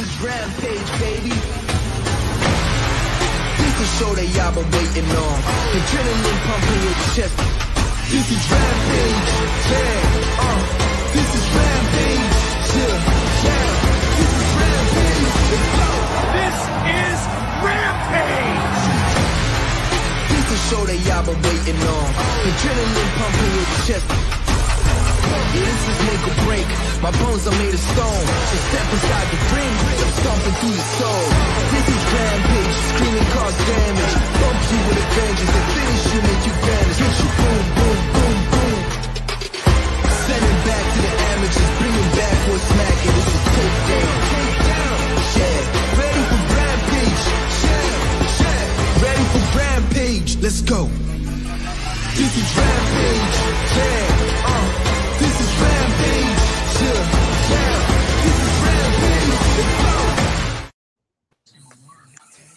is Rampage, baby. This is show that y'all been waiting on. Adrenaline pumping your chest. This is Rampage, yeah, uh. This is Rampage, yeah, yeah. This is Rampage. This is Rampage! This is show that y'all been waiting on. Adrenaline pumping your chest. This is make or break. My bones are made of stone. Just step inside the ring, I'm stomping through your soul. This is rampage, screaming cause damage. Bump you with a vengeance, and finish you, make you vanish. Hit you boom, boom, boom, boom. Send it back to the amateurs, bring it back for a smack, and this is takedown. Takedown, yeah. Ready for rampage, yeah, yeah. Ready for rampage, let's go. This is rampage, yeah, uh.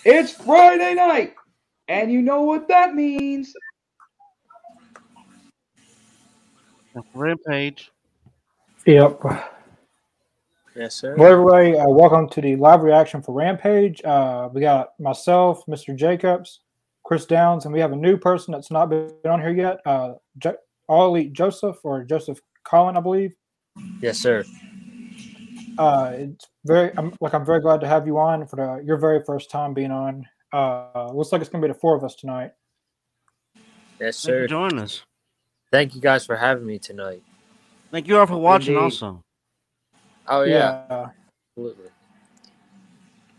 It's Friday night, and you know what that means. Rampage. Yep. Yes, sir. Well, everybody, uh, welcome to the live reaction for Rampage. Uh, we got myself, Mr. Jacobs, Chris Downs, and we have a new person that's not been on here yet. Uh, jo- All Elite Joseph or Joseph Collin, I believe. Yes, sir. Uh, it's very, I'm like, I'm very glad to have you on for the, your very first time being on. Uh, looks like it's gonna be the four of us tonight. Yes, Thank you sir. for joining us. Thank you guys for having me tonight. Thank you all for watching Indeed. also. Oh yeah, yeah. absolutely.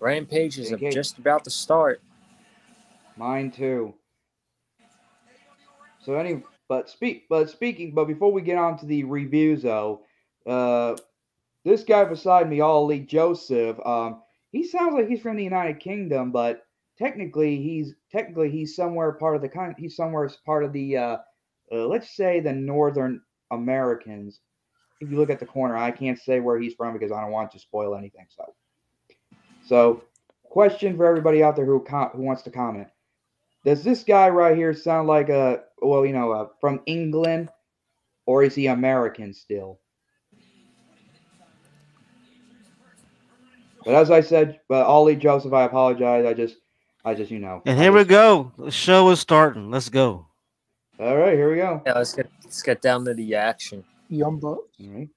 Rampage is Okay. just about to start. Mine too. So any, but speak, but speaking, but before we get on to the reviews, though, uh, this guy beside me, All Elite Joseph, um, he sounds like he's from the United Kingdom, but technically he's technically he's somewhere part of the con- he's somewhere part of the uh, uh, let's say the Northern Americans. If you look at the corner, I can't say where he's from because I don't want to spoil anything. So, so question for everybody out there who com- who wants to comment: Does this guy right here sound like a well, you know, uh, from England, or is he American still? But as I said, but Ollie Joseph, I apologize. I just, I just, you know. And I here we go. The show is starting. Let's go. All right, here we go. Yeah, let's get let's get down to the action. Young Bucks. All right.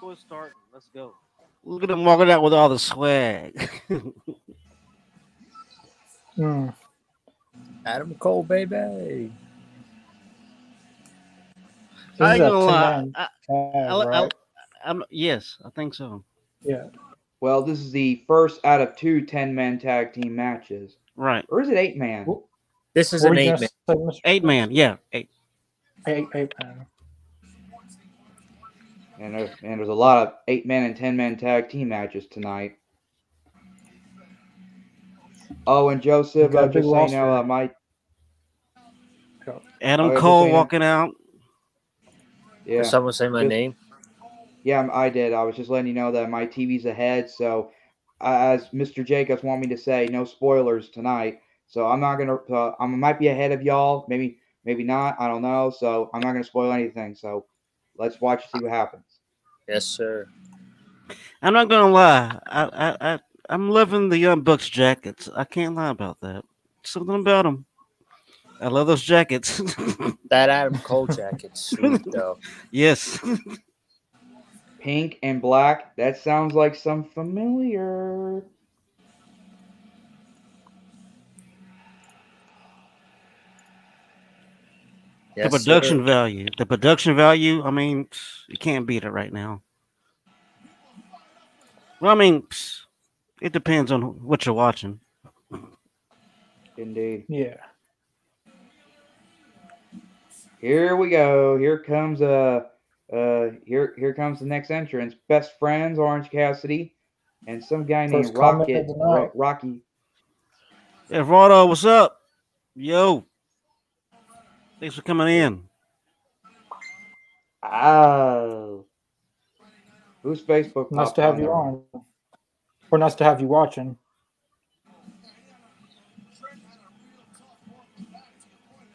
Show is starting. Let's go. Look at him walking out with all the swag. Mm. Adam Cole, baby. I ain't gonna lie. 10-man I, I, I, right? I'm, yes, I think so. yeah. Well, this is the first out of two 10 man tag team matches. Right. Or is it eight man? This is What an eight man. Eight man. Yeah. Eight. Eight, eight man. And, there, and there's a lot of eight man and 10 man tag team matches tonight. Oh, and Joseph, Got a uh, big just so you know, roster. uh, my Adam Oh, Cole walking out. yeah, Did someone say my Just- name? Yeah, I did. I was just letting you know that my TV's ahead. So, uh, as Mr. Jacobs want me to say, no spoilers tonight. So I'm not gonna. Uh, I might be ahead of y'all. Maybe, maybe not. I don't know. So I'm not gonna spoil anything. So let's watch and see what happens. Yes, sir. I'm not gonna lie. I, I, I, I'm loving the Young Bucks jackets. I can't lie about that. Something about them. I love those jackets. That Adam Cole jacket's sweet though. yes. Pink and black. That sounds like some familiar. Yes, the production sir. value. The production value. I mean, you can't beat it right now. Well, I mean, it depends on what you're watching. Indeed. Yeah. Here we go. Here comes uh uh here here comes the next entrance. Best friends, Orange Cassidy, and some guy First named Rocket of the night. Ro- Rocky. Hey, Rado, what's up? Yo. Thanks for coming in. Oh. Who's Facebook? Nice to have on you there? on. Or nice to have you watching.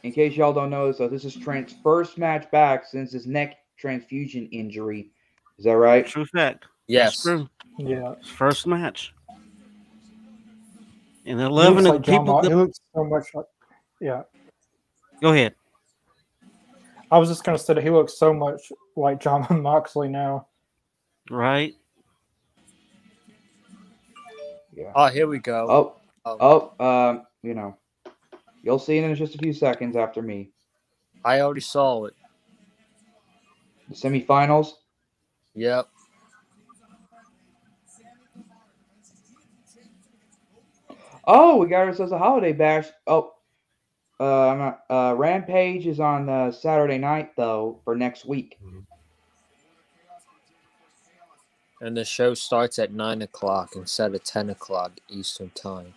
In case y'all don't know, so this is Trent's first match back since his neck transfusion injury Is that right? True fact. That's Yes. true. Yeah. First match. And He eleven looks of like Jon people. Mo- he looks so much like. Yeah. go ahead. I was just gonna say that he looks so much like Jon Moxley now. Right. Yeah. Oh, here we go. Oh, Oh. oh, um, you know, you'll see it in just a few seconds after me. I already saw it. The semifinals. Yep. Oh, we got ourselves a holiday bash. Oh, uh, I'm not, uh, Rampage is on uh, Saturday night though for next week. And the show starts at nine o'clock instead of ten o'clock Eastern time.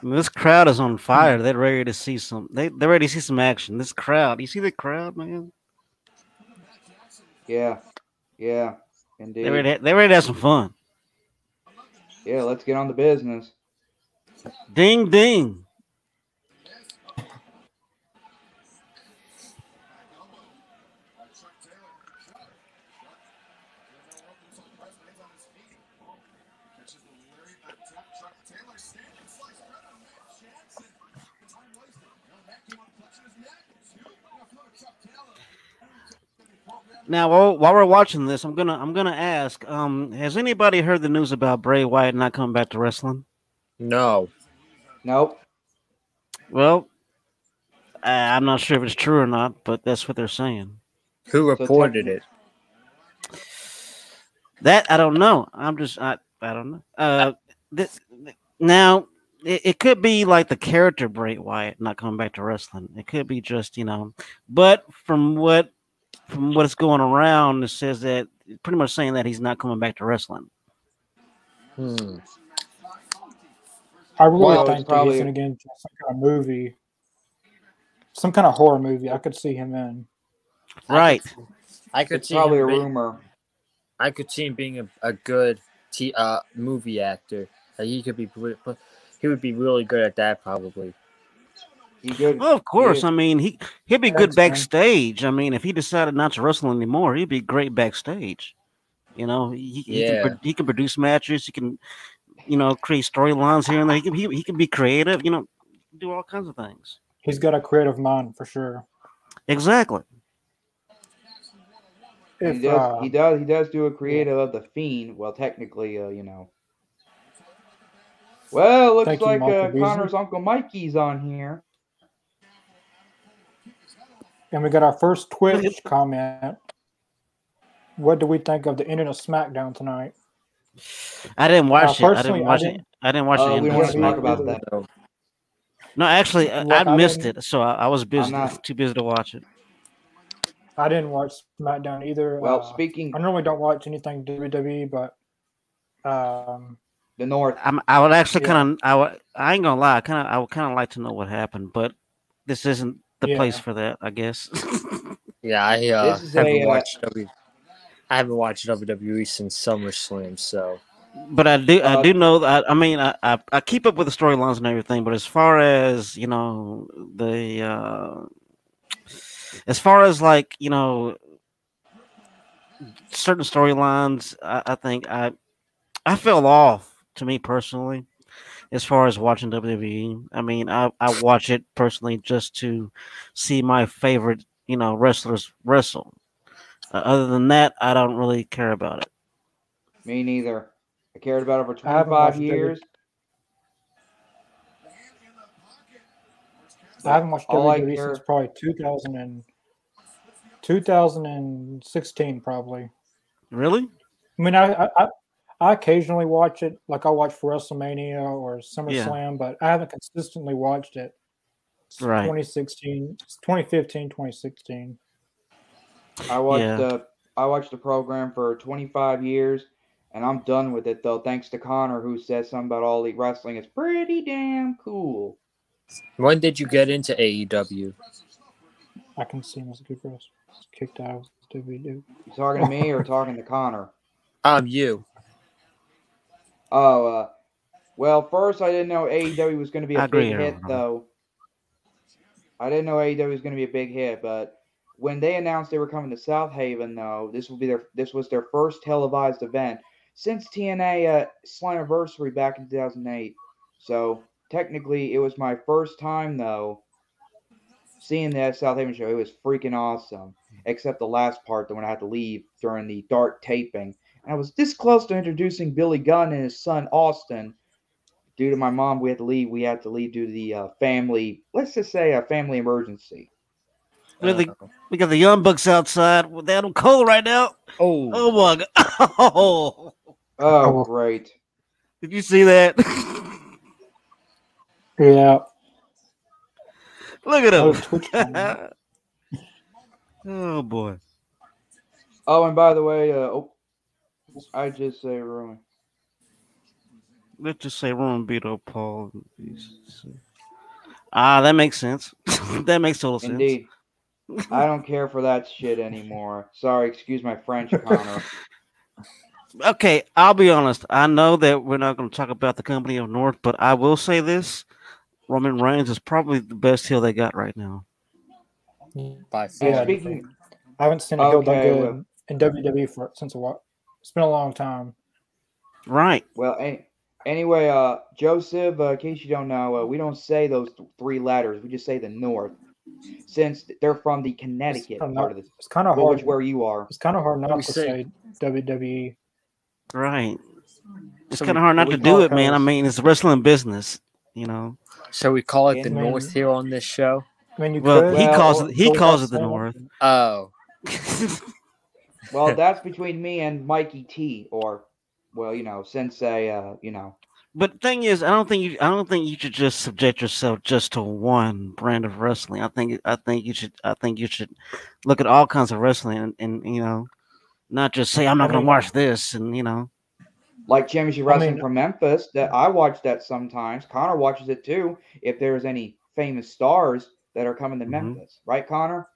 I mean, this crowd is on hmm. fire. They're ready to see some. They they're ready to see some action. This crowd. You see the crowd, man? Yeah, yeah, indeed. They're ready. They're ready to have some fun. Yeah, let's get on the business. Ding ding. Now, while, while we're watching this, I'm gonna I'm gonna ask: um, Has anybody heard the news about Bray Wyatt not coming back to wrestling? No. Nope. Well, I- I'm not sure if it's true or not, but that's what they're saying. Who reported technically- it? That I don't know. I'm just I I don't know. Uh, this, now it, it could be like the character Bray Wyatt not coming back to wrestling. It could be just you know, but from what from what is going around, it says that pretty much saying that he's not coming back to wrestling. Hmm. I really Well, it's think that probably- he's gonna get into some kind of movie, some kind of horror movie. I could see him in. Right. I could It's see probably a being, rumor. I could see him being a, a good t- uh, movie actor. Uh, he could be re- he would be really good at that probably. You good? Well, of course. Yeah. I mean, he he'd be good Thanks, man. backstage. I mean, if he decided not to wrestle anymore, he'd be great backstage. You know, he, he Yeah. can he can produce matches. He can, you know, create storylines here and there. He can he, he can be creative. You know, do all kinds of things. He's got a creative mind for sure. Exactly. he does. uh, he does. He does do a creative of the fiend. Well, technically, uh, you know. Well, looks Thank you, like Michael uh, Connor's uncle Mikey's on here. And we got our first Twitch comment. What do we think of the ending of SmackDown tonight? I didn't watch it. I personally, didn't I watch didn't- it. I didn't watch Uh, the we end don't of want to talk about that. So, No, actually, I, Look, I I missed didn't- it, so I, I was busy, not- too busy to watch it. I didn't watch SmackDown either. Well, uh, speaking I normally don't watch anything WWE, but um, the North, I'm, I would actually Yeah. kind of, I, would, I ain't gonna lie, kind of, I would kind of like to know what happened, but this isn't the place for that, I guess. yeah, I uh, haven't a, uh, watched W. I haven't watched WWE since SummerSlam, so but I do, I Uh, do know that. I mean, I, I, I keep up with the storylines and everything, but as far as you know, the, uh, as far as like you know, certain storylines, I, I think I, I fell off. To me personally, as far as watching WWE, I mean, I, I watch it personally just to see my favorite, you know, wrestlers wrestle. Uh, other than that, I don't really care about it. me neither. I cared about it for 25 watched it. years. I haven't watched All WWE care- since probably 2000 and 2016, probably. Really? I mean, I, I I- I occasionally watch it, like I watch for WrestleMania or SummerSlam, but I haven't consistently watched it. since Right. 2016, 2015, 2016. I watched Yeah. the I watched the program for 25 years, and I'm done with it though. Thanks to Connor, who says something about all elite wrestling. It's pretty damn cool. when did you get into AEW? I can see him as a good wrestler. He's kicked out of WWE. You talking to me or talking to Connor? Um, you. Oh, uh, well, first I didn't know AEW was going to be a big hit though. I didn't know AEW was going to be a big hit, but when they announced they were coming to Southaven, though, this will be their this was their first televised event since TNA uh, Slammiversary back in 2008. So technically, it was my first time though seeing that Southaven show. It was freaking awesome, except the last part, the when I had to leave during the dark taping. And I was this close to introducing Billy Gunn and his son Austin. Due to my mom, we had to leave. We had to leave due to the uh, family. Let's just say a family emergency. Really, Uh, we got the Young Bucks outside with Adam Cole right now. oh, Oh my god! Oh, Oh, Oh. great! did you see that? Yeah. Look at him. Oh boy. Oh, and by the way, uh, oh, I just say ruin. Let's just say Roman beat up Paul. Ah, that makes sense. that makes total sense. Indeed. I don't care for that shit anymore. Sorry, excuse my French, Connor. Okay, I'll be honest. I know that we're not going to talk about the company of North, but I will say this: Roman Reigns is probably the best heel they got right now. by far. Yeah. speaking, I haven't seen a heel that Okay, good well- in WWE for since a while. It's been a long time. Right. well, a- anyway, uh, Joseph, uh, in case you don't know, uh, we don't say those th- three letters. We just say the North, since they're from the Connecticut I'm part not- of the, It's kind of well, which hard. where you are. It's kind of hard not We to say- say WWE. Right. It's So kind of hard not to do it it, man. I mean, it's wrestling business, you know. So we call it the Yeah. North here on this show. I mean, you Well, could. he Well, calls it he calls it the North. Oh, Well, that's between me and Mikey T, or, well, you know, Sensei, uh, you know. But the thing is, I don't think you I don't think you should just subject yourself just to one brand of wrestling. I think I think you should I think you should look at all kinds of wrestling and, and you know, not just say I'm not gonna watch this and you know. Like Championship I Wrestling mean- from Memphis, that I watch that sometimes. Connor watches it too. If there's any famous stars that are coming to Mhm. Memphis, right, Connor?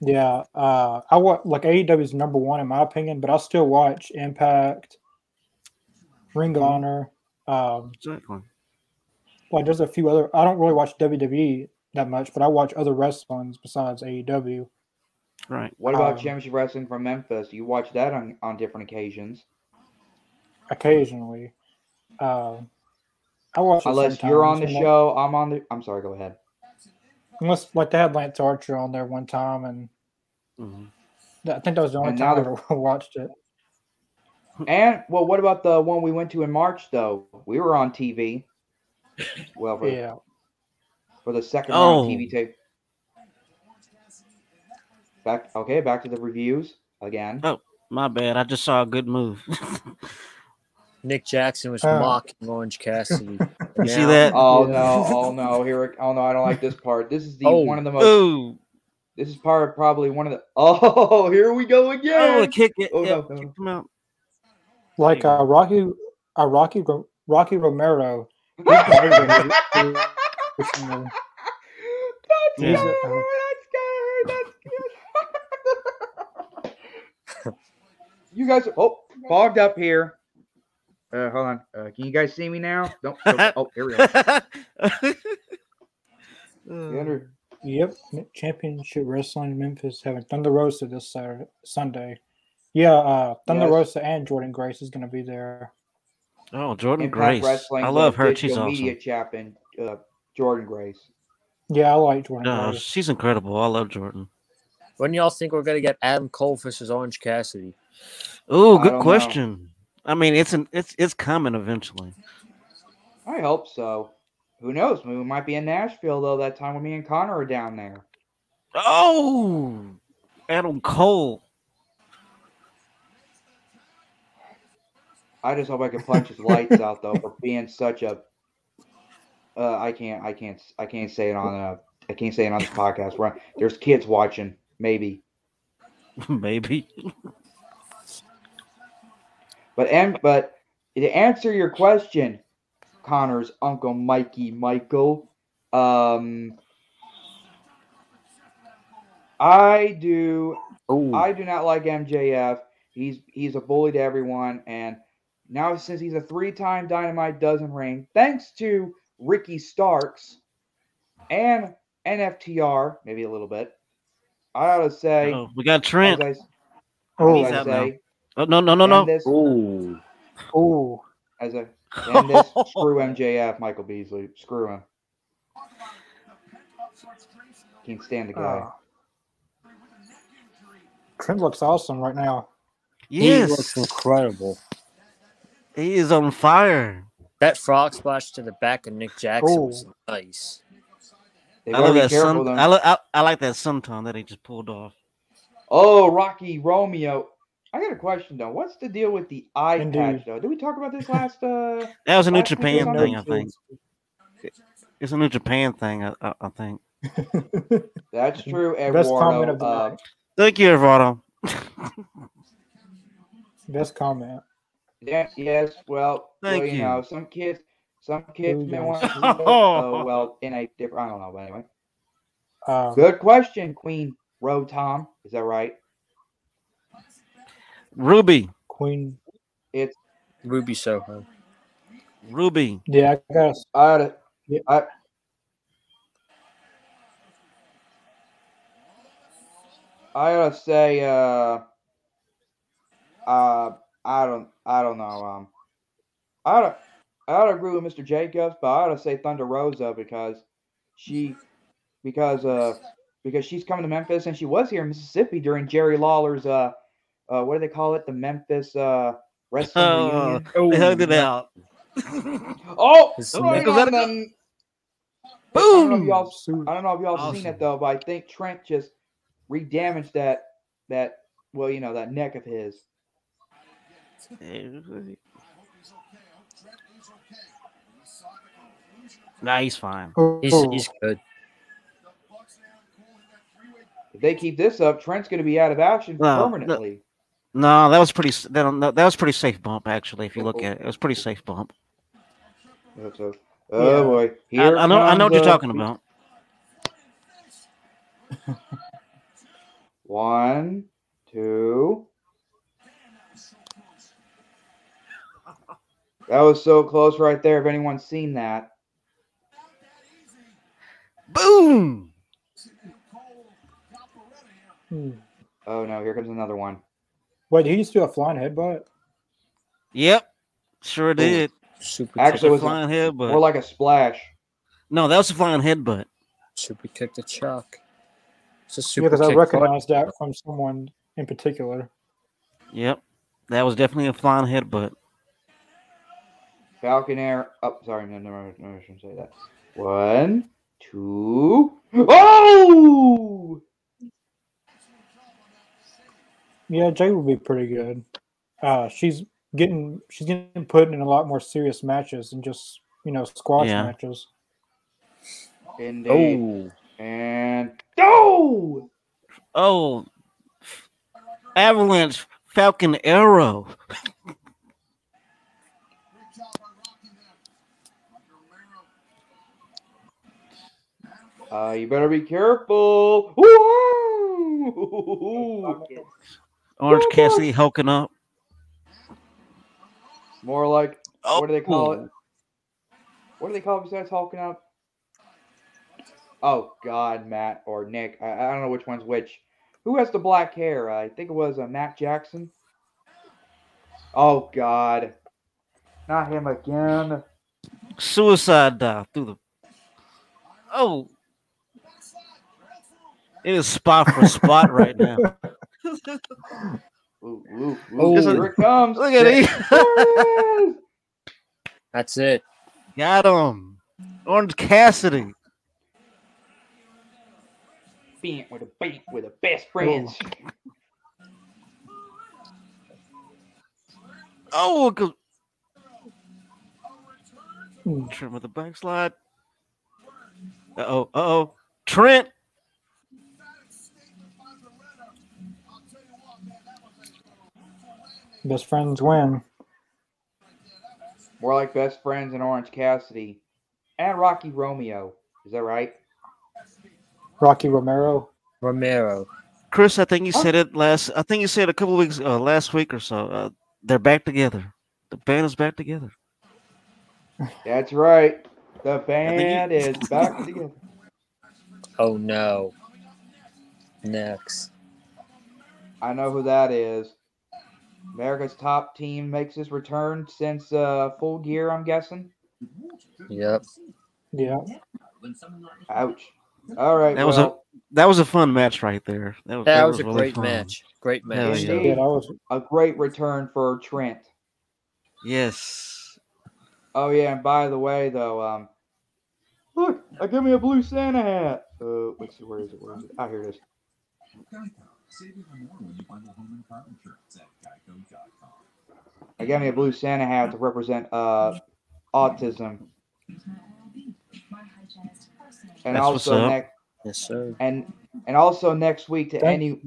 Yeah, uh, I watch like AEW is number one in my opinion, but I still watch Impact, Ring of Mhm. Honor. Um, Exactly. like there's a few other. I don't really watch WWE that much, but I watch other wrestlings besides AEW. Right. What about Um, Championship Wrestling from Memphis? You watch that on, on different occasions. Occasionally, um, I watch. it Unless you're on the sometimes, and, like- show, I'm on the. I'm sorry. Go ahead. Unless like they had Lance Archer on there one time, and Mhm. I think that was the only And time I ever watched it. And well, what about the one we went to in March? Though we were on TV. Well, for, Yeah, for the second round Oh. of TV tape. Back. Okay, back to the reviews again. Oh, my bad. I just saw a good move. Nick Jackson was Oh. mocking Orange Cassidy. you see that? Oh no! Oh no! Here! it- Oh no! I don't like this part. This is the Oh. one of the most. Ooh. This is part probably one of the. Oh, here we go again! Oh, again. kick it. Oh, yeah, no, no. kick him out. like uh, Rocky, uh, Rocky, Rocky Romero. he's been everywhere recently. That's Yeah. good. That's good. That's good. you guys, oh, fogged up here. Uh, hold on. Uh, can you guys see me now? Don't. don't- oh, here we go. Uh, Yep, Championship Wrestling in Memphis having Thunder Rosa this Saturday, Sunday. Yeah, uh, Thunder Yes. Rosa and Jordynne Grace is going to be there. oh, Jordynne Impact Grace. Wrestling. I love her. She's Digital awesome. Media champion, uh, Jordynne Grace. Yeah, I like Jordynne No, Grace. she's incredible. I love Jordynne. when y'all think we're gonna get Adam Cole versus Orange Cassidy? Oh, good don't know. I mean, it's an it's it's coming eventually. I hope so. Who knows? We might be in Nashville though. That time when me and Connor are down there. Oh, Adam Cole. I just hope I can punch his lights out though for being such a. Uh, I can't. I can't. I can't say it on. a. I can't say it on this podcast. Where there's kids watching. Maybe, Maybe. But and but to answer your question, Connor's uncle Mikey Michael. Um, I do Oh, I do not like MJF. He's he's a bully to everyone, and now since he's a three-time Dynamite Diamond Ring, thanks to Ricky Starks and NFTR, maybe a little bit, I ought to say, Oh, we got as Trent. I, as Oh, He's I out now. say, Oh, no, no, no, no. this, Ooh. oh, as I end this, screw MJF, Michael Beasley, screw him. Can't stand the guy. uh, Trent looks awesome right now. He looks Yes, incredible. he is on fire. That frog splash to the back of Nick Jackson was Oh. nice. I love that careful. sun. I, li- I, I like that senton that he just pulled off. Oh, Rocky Romeo. I got a question though. What's the deal with the eye Indeed. patch though? Did we talk about this last? uh That was a New Last week was Japan thing, I think. It's a New Japan thing, I, I, I think. That's true, Best comment of the Uh, night. Thank you, Eduardo. Best comment. yeah, yes. Well, Thank well, you, you. know, some kids, some kids Who may knows? want to. oh well, in a different. I don't know, but anyway. Uh, Good question, Queen Road Tom. Is that right? Ruby. Queen. It's Ruby Soho. Ruby. Yeah, I got. I ought to, Yeah. I, I ought to say, uh, uh, I don't, I don't know. Um, I don't, I don't agree with Mr. Jacobs, but I gotta say Thunder Rosa because she, because uh, because she's coming to Memphis and she was here in Mississippi during Jerry Lawler's uh, uh, what do they call it? The Memphis uh wrestling Oh, reunion. They hugged it out. Oh, His right neck- on the- I don't know if Boom! y'all I don't know if y'all seen it though, but I think Trent just re-damaged that that well, you know, that neck of his. Nah, he's fine. He's Oh, he's good. If they keep this up, Trent's going to be out of action No, no. permanently. No, that was pretty. That, that that was pretty safe bump actually. If you look at it, it was pretty safe bump. That's a- oh Yeah. boy, I, here I know. I know what you're talking about. One, two. That was so close right there. If anyone's seen that, Boom! hmm. oh no, here comes another one. Wait, did he just do a flying headbutt? Yep, sure did. Super Actually, It's a it was flying head, but more like a splash. no, that was a flying headbutt. kick, super kick to Chuck. It's a super Yeah, super because I kick. recognized that from someone in particular. Yep, that was definitely a flying headbutt. Falcon Arrow. Oh, sorry, no, no, no, I shouldn't say that. One, two. Oh! Yeah, Jay would be pretty good. Uh, she's getting she's getting put in a lot more serious matches than just you know squash Yeah. matches. Indeed. Oh, And go! Oh, Avalanche Falcon Arrow. Uh, you better be careful. Woo! Orange Oh, Cassidy hulking up. More like Oh, what do they call it? What do they call it besides hulking up? Oh God, Matt or Nick. I, I don't know which one's which. Who has the black hair? I think it was uh, Matt Jackson. Oh God, not him again. Suicide dive through the. Oh, it is spot for spot right now. Ooh, ooh, ooh. Oh. Here it comes. Look at it. There it is. that's it. Got him. Orange Cassidy. Bent with a beat with a best friends. Oh, go- Hmm. trim with the backslide. Uh oh. Uh oh. Trent. Best friends win. More like best friends in Orange Cassidy and Rocky Romeo. Is that right? Rocky Romero. Romero. Chris, I think you said it last. I think you said a couple weeks, uh, last week or so. Uh, they're back together. The band is back together. That's right. The think you- band is back together. Oh no. next. I know who that is. America's top team makes his return since uh, full gear, I'm guessing. Yep. Yeah. Ouch. All right. That was a- That was a fun match right there. That was, That was a really great fun. match. Great match. yeah. Yeah, that was a great return for Trent. Yes. Oh yeah, and by the way though, um, look, I give me a blue Santa hat. Uh, let's see, where is it? Where is it? Oh, here it is. I got me a blue Santa hat to represent uh autism, and That's what's also up. next Yes, sir. and and also next week to Thank- any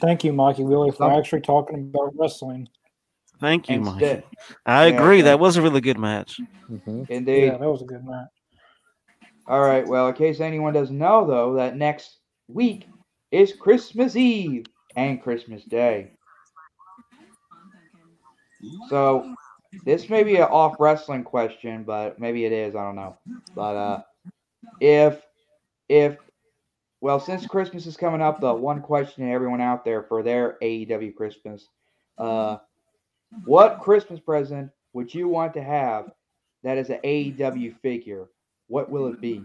thank you, Mikey Willie, for Some- actually talking about wrestling. Thank you, instead. Mike. I Yeah, agree. thank- That was a really good match. hmm Indeed. Yeah, that was a good match. All right. Well, in case anyone doesn't know, though, that next week is Christmas Eve and Christmas Day. So this may be an off wrestling question, but maybe it is. I don't know. But uh, if if well, since Christmas is coming up, the one question to everyone out there for their AEW Christmas, uh, what Christmas present would you want to have that is an AEW figure? What will it be?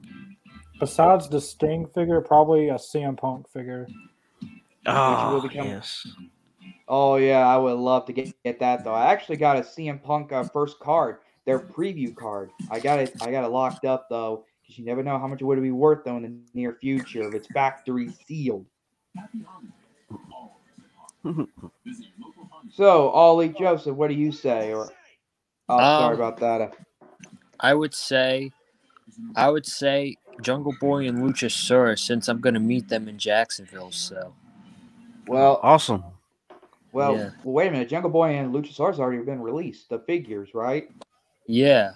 besides the Sting figure, probably a CM Punk figure. oh, yes. oh yeah, I would love to get, get that though. I actually got a CM Punk uh, first card, their preview card. I got it. I got it locked up though, because you never know how much it would be worth though in the near future if it's factory sealed. So, Ollie Joseph, what do you say? Or oh, sorry Um, about that. I would say, I would say Jungle Boy and Luchasaurus since I'm gonna meet them in Jacksonville. So Well, Awesome. well, yeah. well, wait a minute. Jungle Boy and Luchasaurus already been released. The figures, right? yeah,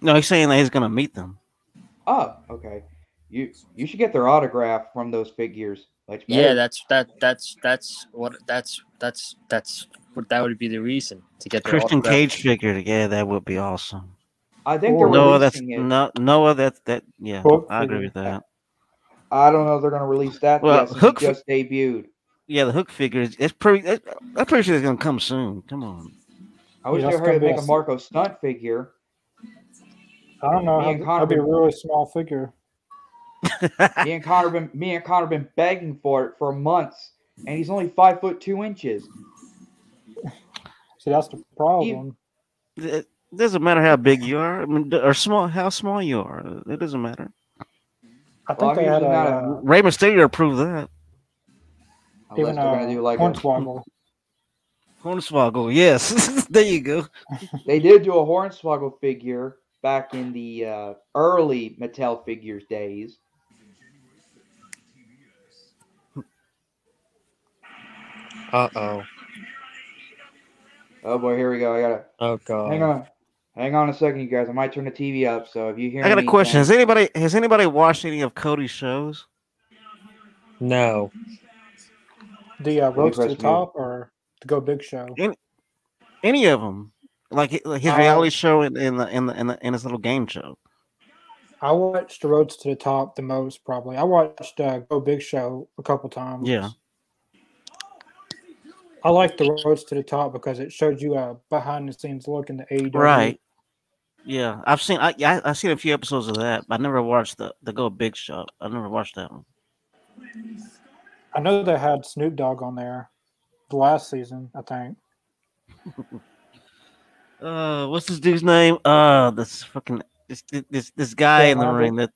No, he's saying that he's gonna meet them. Oh, okay. You you should get their autograph from those figures. Much yeah. That's that. That's that's what that's that's that's what that would be the reason to get their Christian autograph. Cage figure. Yeah, that would be awesome. I think they're Noah, that's releasing it. no Noah. That's that. Yeah, Hook I agree with that. I don't know if they're going to release that Well, Hook it just debuted. Yeah, the hook figure. is- It's pretty. It, I'm pretty sure it's gonna come soon. Come on. I wish Yeah, they that's hurry to make a a s- Marko Stunt figure. I don't know. Me and How, Connor that'd be a been- really small figure. Me and Connor been me and Connor been begging for it for months, and he's only five foot two inches. See, that's the problem. It doesn't matter how big you are. I mean, or small, how small you are. It doesn't matter. I Well, think I'm they had a, usually a- uh, Rey Mysterio proved that. Unless even they're uh, going to do like a, Hornswoggle. Hornswoggle. Yes, there you go. they did do a Hornswoggle figure back in the uh, early Mattel figures days. Uh oh. Oh boy, here we go. I gotta Oh god. hang on, hang on a second, you guys. I might turn the TV up, so if you hear, I got a anything- question. Has anybody has anybody watched any of Cody's shows? No. The uh, me Road to the mute. Top or to Go Big Show? Any of them? Like, hi- like his Uh, reality show and in the in the in, the, in his little game show. I watched the Rhodes to the Top the most, probably. I watched uh, Go Big Show a couple times. Yeah. I like the Rhodes to the Top because it showed you a behind the scenes look in the AEW. Right. Yeah, I've seen I I I've seen a few episodes of that, but I never watched the the Go Big Show. I never watched that one. I know they had Snoop Dogg on there the last season, I think. Uh, what's this dude's name? Uh, this fucking this this this guy Dan in the Lambert? ring. That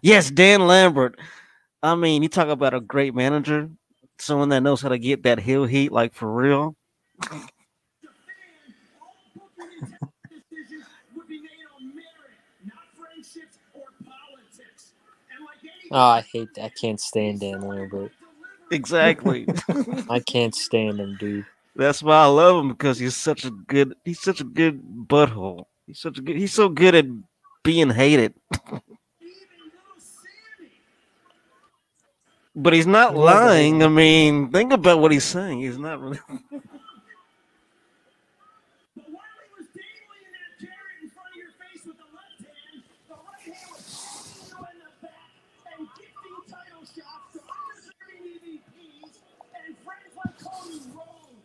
yes, Dan Lambert. I mean, you talk about a great manager, someone that knows how to get that heel heat, like for real. Oh, I hate that. I can't stand Dan Lambert. Exactly. I can't stand him, dude. That's why I love him because he's such a good. He's such a good butthole. He's such a good. He's so good at being hated. but he's not Yeah, but- lying. I mean, think about what he's saying. He's not really. But while he was dangling that carrot in front of your face with the left hand, the right hand was punching you in the back and gifting title shots to undeserving EVPs and friends like Cody Rhodes.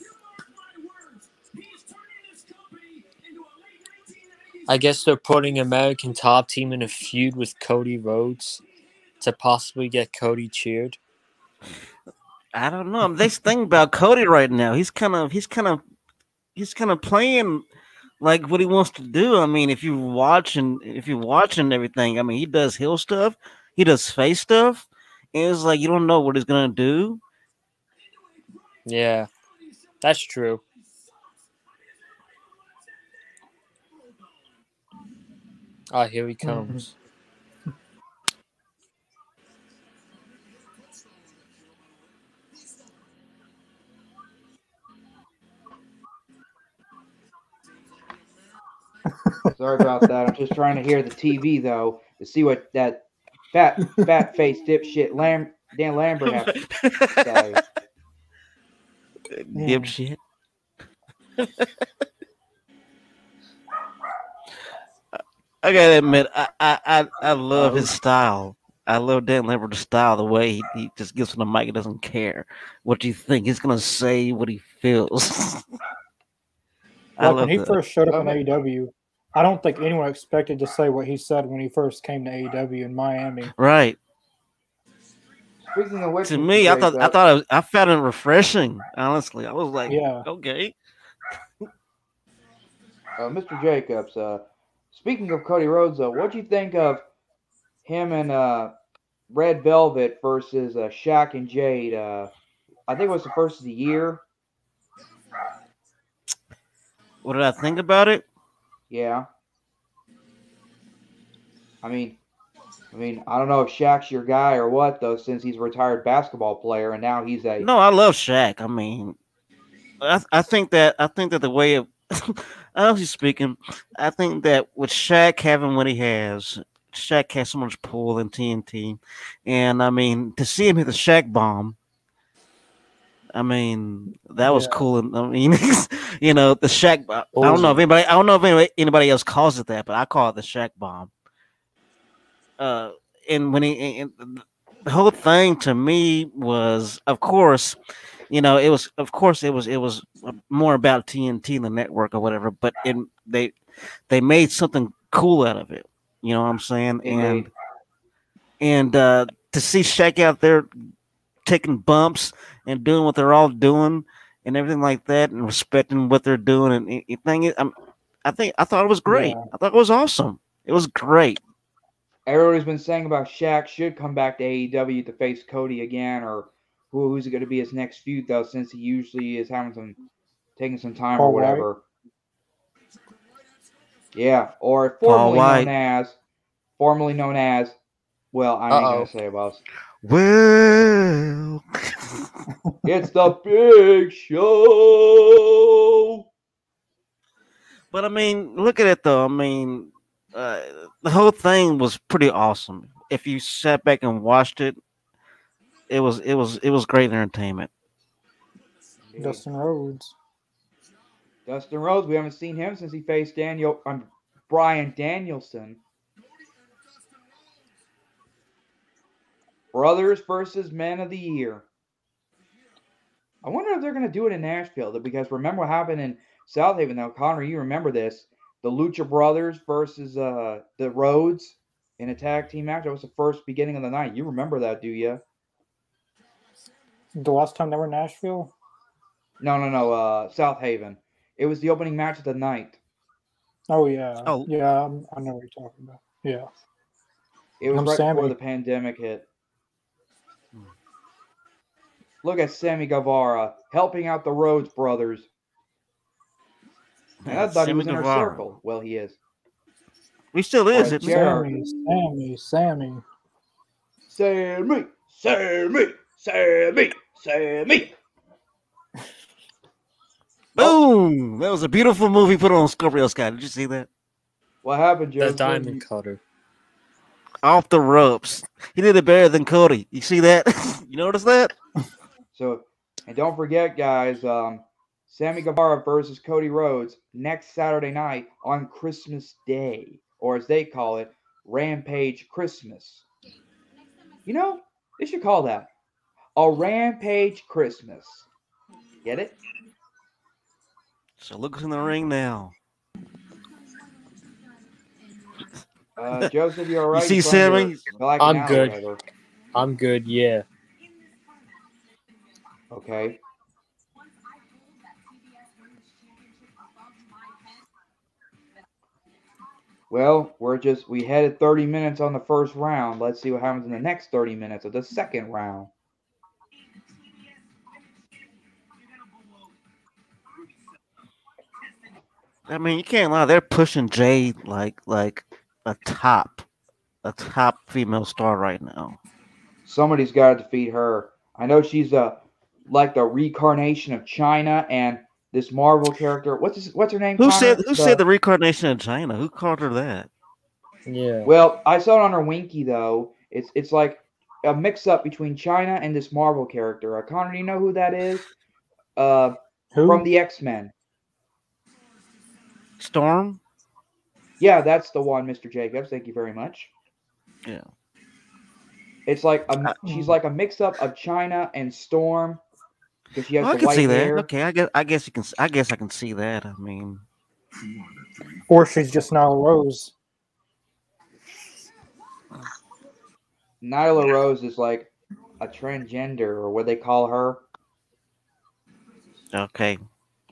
You mark my words, he's turning this company into a late 1990s. I guess they're putting American Top Team in a feud with Cody Rhodes to possibly get Cody cheered. I don't know. They thing about Cody right now. He's kind of. He's kind of. He's kind of playing like what he wants to do. I mean, if you're watching, if you're watching everything, I mean, he does heel stuff. He does face stuff. And it's like you don't know what he's gonna do. Yeah, that's true. Oh, here he comes. Sorry about that. I'm just trying to hear the TV though to see what that fat fat face dipshit Lam Dan Lambert has to say. Dipshit. I gotta admit, I I I, I love his oh. style. I love Dan Lambert's style, the way he, he just gets on the mic and doesn't care what you think. He's gonna say what he feels. I Like love when he that. first showed up in Okay. AEW, I don't think anyone expected to say what he said when he first came to AEW in Miami. right. Speaking of which, To Mr. me, I thought I Jacob, thought it was, I found it refreshing. Honestly, I was like, Yeah. okay. uh, Mr. Jacobs. Uh, speaking of Cody Rhodes, though, what do you think of him and uh, Red Velvet versus uh, Shaq and Jade? Uh, I think it was the first of the year. What did I think about it? Yeah. I mean, I mean, I don't know if Shaq's your guy or what though, since he's a retired basketball player and now he's a No, I love Shaq. I mean, I I think that I think that the way of honestly speaking, I think that with Shaq having what he has, Shaq has so much pull in TNT, and I mean to see him hit the Shaq bomb. I mean that was Yeah. cool. I mean, you know, the Shaq. I don't know if anybody. I don't know if anybody, anybody else calls it that, but I call it the Shaq bomb. Uh, and when he and the whole thing to me was, of course, you know, it was, of course, it was, it was more about TNT, the network or whatever. But it, they, they made something cool out of it. You know what I'm saying? And Indeed. and uh, to see Shaq out there taking bumps and doing what they're all doing and everything like that, and respecting what they're doing, and and- and thing, is, I'm, I think I thought it was great. Yeah. I thought it was awesome. It was great. everybody's been saying about Shaq should come back to AEW to face Cody again, or who, who's going to be his next feud though, since he usually is having some taking some time or Paul White. whatever. Yeah, or formerly known as, formerly known as, well, I ain't Uh-oh. gonna say about. Well, It's the Big Show. but I mean, look at it though. I mean, uh, the whole thing was pretty awesome. If you sat back and watched it, it was it was it was great entertainment. Dustin Rhodes. Dustin Rhodes, we haven't seen him since he faced Daniel um, Bryan Danielson. Brothers versus Men of the Year. I wonder if they're going to do it in Nashville because remember what happened in Southaven. Now, Connor, you remember this: the Lucha Brothers versus uh, the Rhodes in a tag team match. That was the first beginning of the night. You remember that, do you? The last time they were in Nashville? No, no, no. Uh, Southaven. It was the opening match of the night. Oh yeah. Oh. Yeah, I'm, I know what you're talking about. Yeah. It was I'm right before the pandemic hit. Look at Sammy Guevara helping out the Rhodes brothers. And I thought he was in our circle. Well, he is. He still is. Right, isn't he? Jared. Sammy, Sammy, Sammy. Sammy, Sammy, Sammy, Sammy. Boom! That was a beautiful movie put on Scorpio Sky. Did you see that? What happened, Joe? The Joseph? diamond cutter. Off the ropes. He did it better than Cody. You see that? you notice that? So, and don't forget, guys, um, Sammy Guevara versus Cody Rhodes next Saturday night on Christmas Day, or as they call it, Rampage Christmas. You know, they should call that a Rampage Christmas. Get it? So look who's in the ring now. Uh, Joseph, you all right? see From your Sammy? I'm good. whatever. I'm good, yeah. Okay. Well, we're just we headed 30 minutes on the first round. Let's see what happens in the next 30 minutes of the second round. I mean, you can't lie. They're pushing Jade like like a top, a top female star right now. Somebody's got to defeat her. I know she's a like the reincarnation of Chyna and this Marvel character. What's his, what's her name? Who Connor? said who said the reincarnation of Chyna? Who called her that? Yeah. Well, I saw it on her Winky though. It's it's like a mix up between Chyna and this Marvel character. Uh, Connor, do you know who that is? Uh, Who? from the X Men. Storm? Yeah, that's the one, Mr. Jacobs. Thank you very much. Yeah. It's like a, Uh, she's like a mix up of Chyna and Storm because she has Well, I can white see hair. that. Okay, I guess I guess you can. I guess I can see that. I mean, or she's just Nyla Rose. Nyla Rose is like a transgender or what they call her. okay,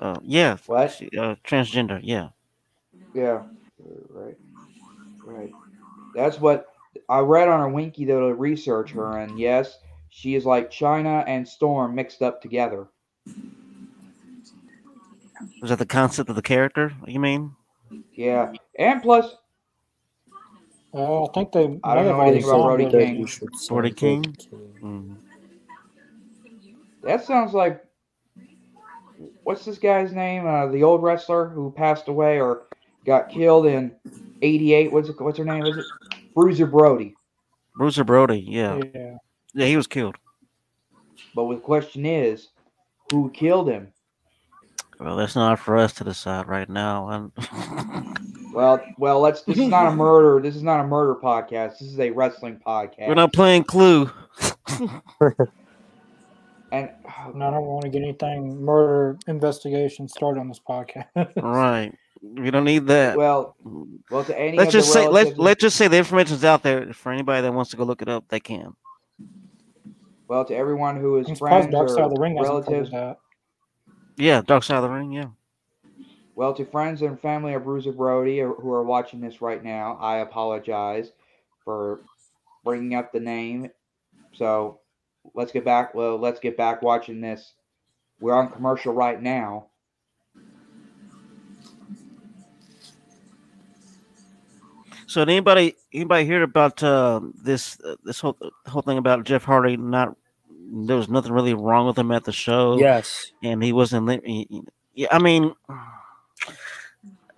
uh, yeah, What? she, uh, transgender. Yeah, Yeah, right, right. That's what I read on her Winky though to research her, and yes, she is like Chyna and Storm mixed up together. is that the concept of the character? You mean? Yeah, and plus, Uh, I think they. I don't know anything about signed Brody. King. You Brody King? King. Mm. that sounds like what's this guy's name? Uh, the old wrestler who passed away or got killed in '88. What's it, what's her name? Is it Bruiser Brody? Bruiser Brody. Yeah. Yeah. Yeah, he was killed. But the question is, who killed him? Well, that's not for us to decide right now. And Well, well, let's. This is not a murder. This is not a murder podcast. This is a wrestling podcast. we're not playing Clue. And oh, And I don't want to get anything murder investigation started on this podcast. right. We don't need that. well, well, to any let's just say let's let's just say the information's out there for anybody that wants to go look it up. They can. Well, to everyone who is friends Dark Side or of the Ring relatives. Yeah, Dark Side of the Ring. Yeah. well, to friends and family of Bruiser Brody who are watching this right now, I apologize for bringing up the name. So let's get back. Well, let's get back watching this. We're on commercial right now. So did anybody anybody hear about uh, this uh, this whole whole thing about Jeff Hardy not there was nothing really wrong with him at the show. Yes. and he wasn't. he- he- Yeah, I mean,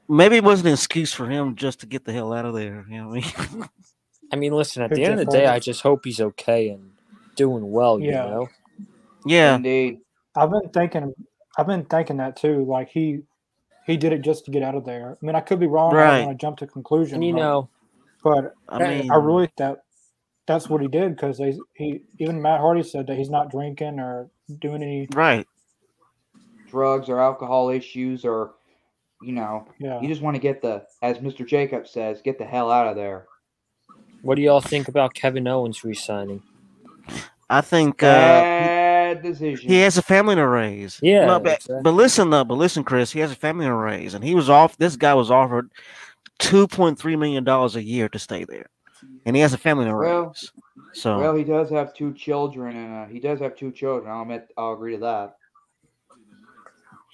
maybe it wasn't an excuse for him just to get the hell out of there. You know what I mean? I mean, listen, at Good the end of the day, I just hope he's okay and doing well, you Yeah. know? yeah, Indeed. I've been thinking. I've been thinking that too. Like he, he did it just to get out of there. I mean, I could be wrong. I Right. don't want to jump to conclusion. And you but- know, but I I, mean, I really that that's what he did because they he even Matt Hardy said that he's not drinking or doing any. right. Drugs or alcohol issues or, you know, Yeah. you just want to get the, as Mr. Jacob says, get the hell out of there. what do y'all think about Kevin Owens resigning? I think uh, Bad decision. he has a family to raise. Yeah, No, but, exactly. but listen, though, but listen, Chris, he has a family to raise, and he was off. This guy was offered two point three million dollars a year to stay there, and he has a family to Well- So Well, he does have two children, and uh, he does have two children. I'll admit, I'll agree to that.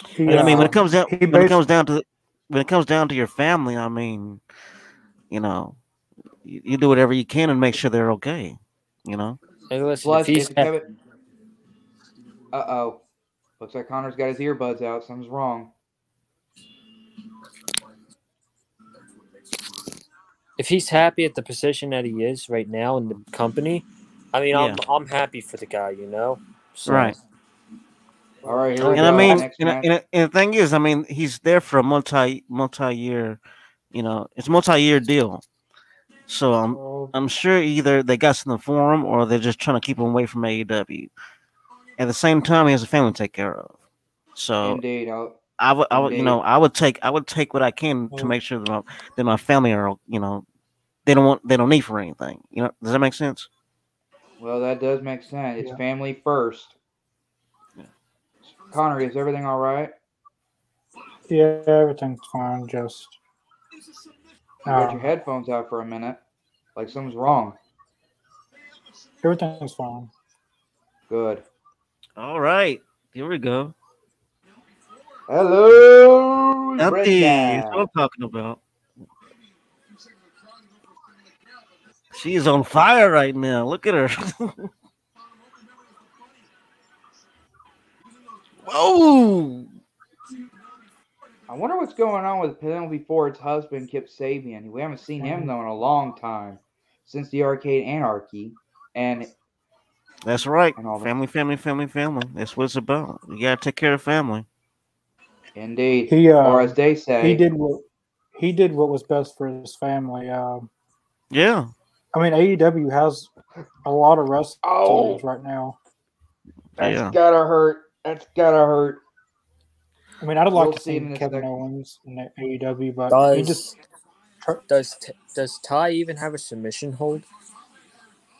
He, And I mean, when it uh, comes down, he when it comes down to, when it comes down to your family, I mean, you know, you, you do whatever you can and make sure they're okay. You know. Hey, listen, Plus, he's if Kevin, uh oh, looks like Connor's got his earbuds out. Something's wrong. If he's happy at the position that he is right now in the company, I mean, I'm I'm happy for the guy, you know. So, Right. All right, here we And go. I mean, and, and, and the thing is, I mean, he's there for a multi multi year, you know, it's multi year deal. So I'm Well, I'm sure either they got something for him or they're just trying to keep him away from AEW. At the same time, he has a family to take care of. So Indeed. I'll, I would, I would, you know, I would take, I would take what I can to make sure that my, that my family are, you know, they don't want, they don't need for anything. You know, does that make sense? well, that does make sense. It's Yeah. family first. Yeah. Connor, is everything all right? yeah, everything's fine. Just You got um, your headphones out for a minute. Like something's wrong. everything's fine. Good. All right, here we go. Hello, Empty. That's what I'm talking about. She is on fire right now. Look at her. Whoa! I wonder what's going on with Penelope Ford's husband, Kip Sabian. We haven't seen him though in a long time since the Arcade Anarchy, and That's right. And that. Family, family, family, family. That's what it's about. You gotta take care of family. Indeed, He uh, or as they say, he did what he did what was best for his family. Um, Yeah. I mean, AEW has a lot of wrestlers Oh. right now. That's Yeah. gotta hurt. That's gotta hurt. I mean, I'd like We'll to see see in a Kevin second. Owens in the AEW, but Does he just does does Ty even have a submission hold?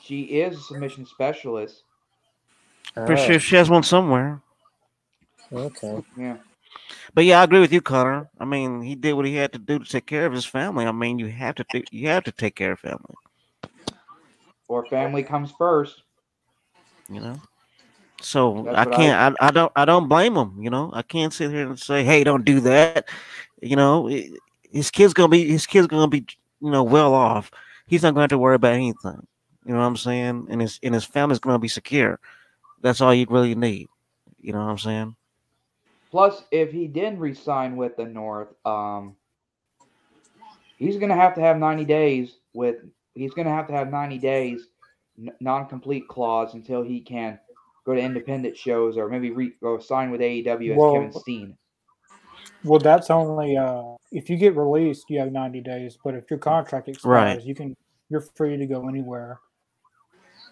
She is a submission specialist. Pretty sure she has one somewhere. Oh, okay. Yeah. But yeah, I agree with you, Connor. I mean, he did what he had to do to take care of his family. I mean, you have to do, you have to take care of family. Or family comes first. You know. So That's I can't. I, I don't. I don't blame him. You know. I can't sit here and say, "Hey, don't do that." You know, i- his kid's gonna be his kid's gonna be you know well off. He's not going to have to worry about anything. You know what I'm saying? And his and his family's going to be secure. That's all you really need. You know what I'm saying? Plus, if he didn't resign with the North, um, he's gonna have to have 90 days with. He's gonna have to have 90 days n- non-complete clause until he can go to independent shows or maybe re- go sign with AEW as Well- Kevin Steen. well, that's only uh, if you get released, you have ninety days. But if your contract expires, Right. you can you're free to go anywhere.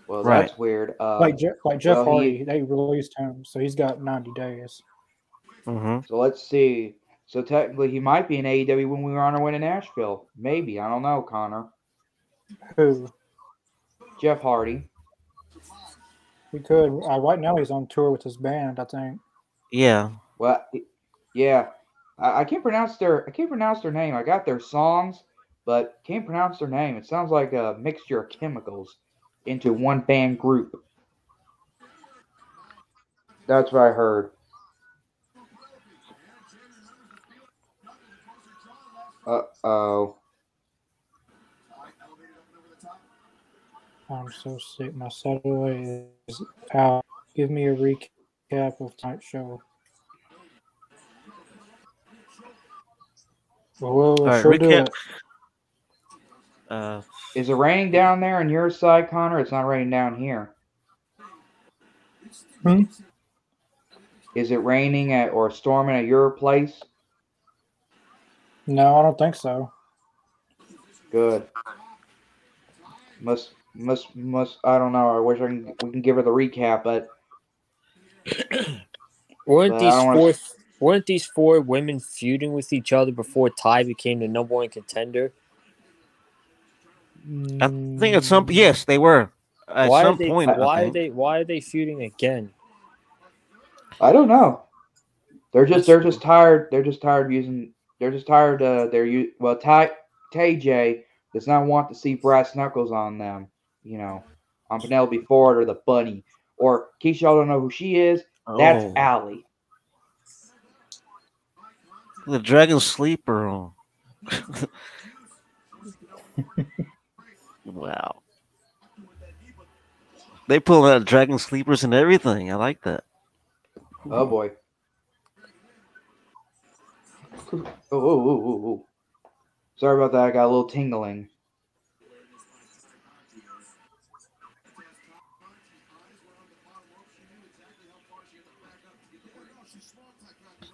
Well, Right. that's weird. Uh, like Je- like Jeff well, he- Hardy, they released him, so he's got ninety days. Hmm so let's see. So technically, he might be in AEW when we were on our way to Nashville. Maybe I don't know, Connor. Who Jeff Hardy. He could uh, right now he's on tour with his band, I think. Yeah. Well, yeah, I, I can't pronounce their I can't pronounce their name. I got their songs, but can't pronounce their name. It sounds like a mixture of chemicals into one band group. That's what I heard. Uh oh. I'm so sick. My satellite is out. Give me a recap of tonight's show. Well, we'll All right, sure do recap. it. Uh, Is it raining down there on your side, Connor? It's not raining down here. Hmm? Is it raining at or storming at your place? No, I don't think so. Good. Must must must I don't know. I wish I can we can give her the recap, but Weren't But these don't wanna- four weren't these four women feuding with each other before Ty became the number one contender? I think at some yes they were at why some are they point. Why are they why are they feuding again? I don't know. They're just they're just tired. They're just tired of using. They're just tired. Uh, they're u- well. Ty Tay does not want to see brass knuckles on them. You know, on Penelope Ford or the Bunny or Keisha. Y'all don't know who she is. That's Oh, Allie. the Dragon Sleeper. wow. They pull out dragon sleepers and everything. I like that. Oh boy. Oh, oh, oh, oh, oh. Sorry about that. I got a little tingling.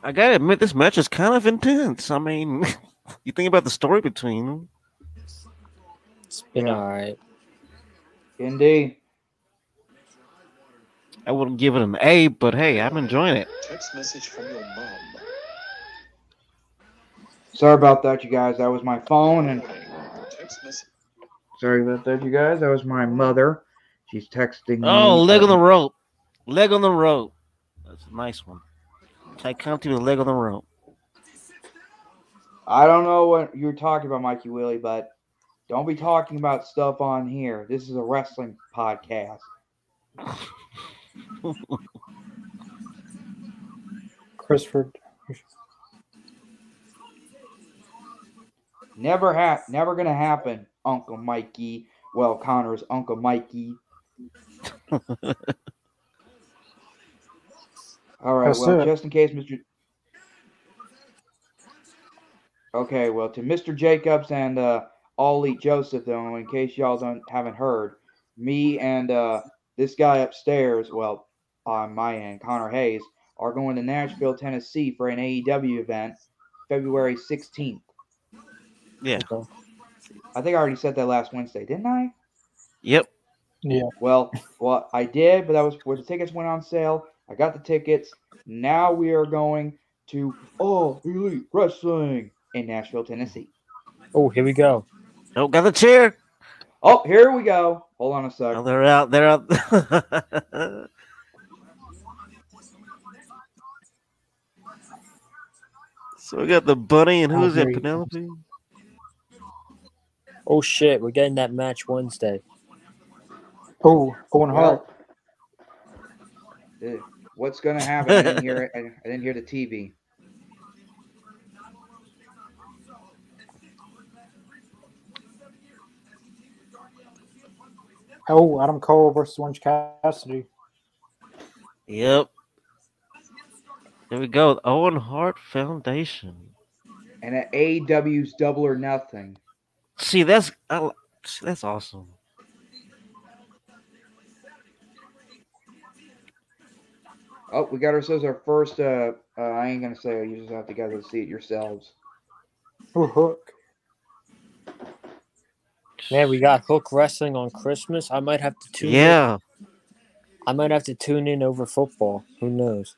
I gotta admit, this match is kind of intense. I mean, you think about the story between them. It's been Yeah. all right. Indeed. I wouldn't give it an A, but hey, I'm enjoying it. Text message from your mom. Sorry about that, you guys. That was my phone, and sorry about that, you guys. That was my mother. She's texting me. Oh, leg on the rope. Leg on the rope. That's a nice one. Tay Conti with a leg on the rope. I don't know what you're talking about, Mikey Willie, but don't be talking about stuff on here. This is a wrestling podcast. Christopher. Never ha never gonna happen, Uncle Mikey. Well, Connor's Uncle Mikey. All right, That's well, it. just in case Mr. Okay, well, to Mr. Jacobs and uh, All Elite Joseph, though, in case y'all don't haven't heard, me and uh, this guy upstairs, well, on my end, Connor Hayes, are going to Nashville, Tennessee for an AEW event, February 16th. Yeah. I think I already said that last Wednesday, didn't I? Yep. Yeah. Well, well, I did, but that was where the tickets went on sale. I got the tickets. Now we are going to All Elite Wrestling in Nashville, Tennessee. Oh, here we go. Oh, got the chair. Oh, here we go. Hold on a sec. Oh, they're out. They're out. so we got the bunny and Oh, who's it? great. Penelope. Oh shit, we're getting that match Wednesday. Oh, Owen Hart. Well, what's gonna happen? I didn't hear. I, I didn't hear the TV. Oh, Adam Cole versus Orange Cassidy. Yep. There we go. Owen Hart Foundation. And at AEW's Double or Nothing. See, that's I, that's awesome. Oh, we got ourselves our first. Uh, uh I ain't gonna say. it. You just have to guys to see it yourselves. Hook. Man, we got Hook Wrestling on Christmas. I might have to tune in. Yeah. I might have to tune in over football. Who knows?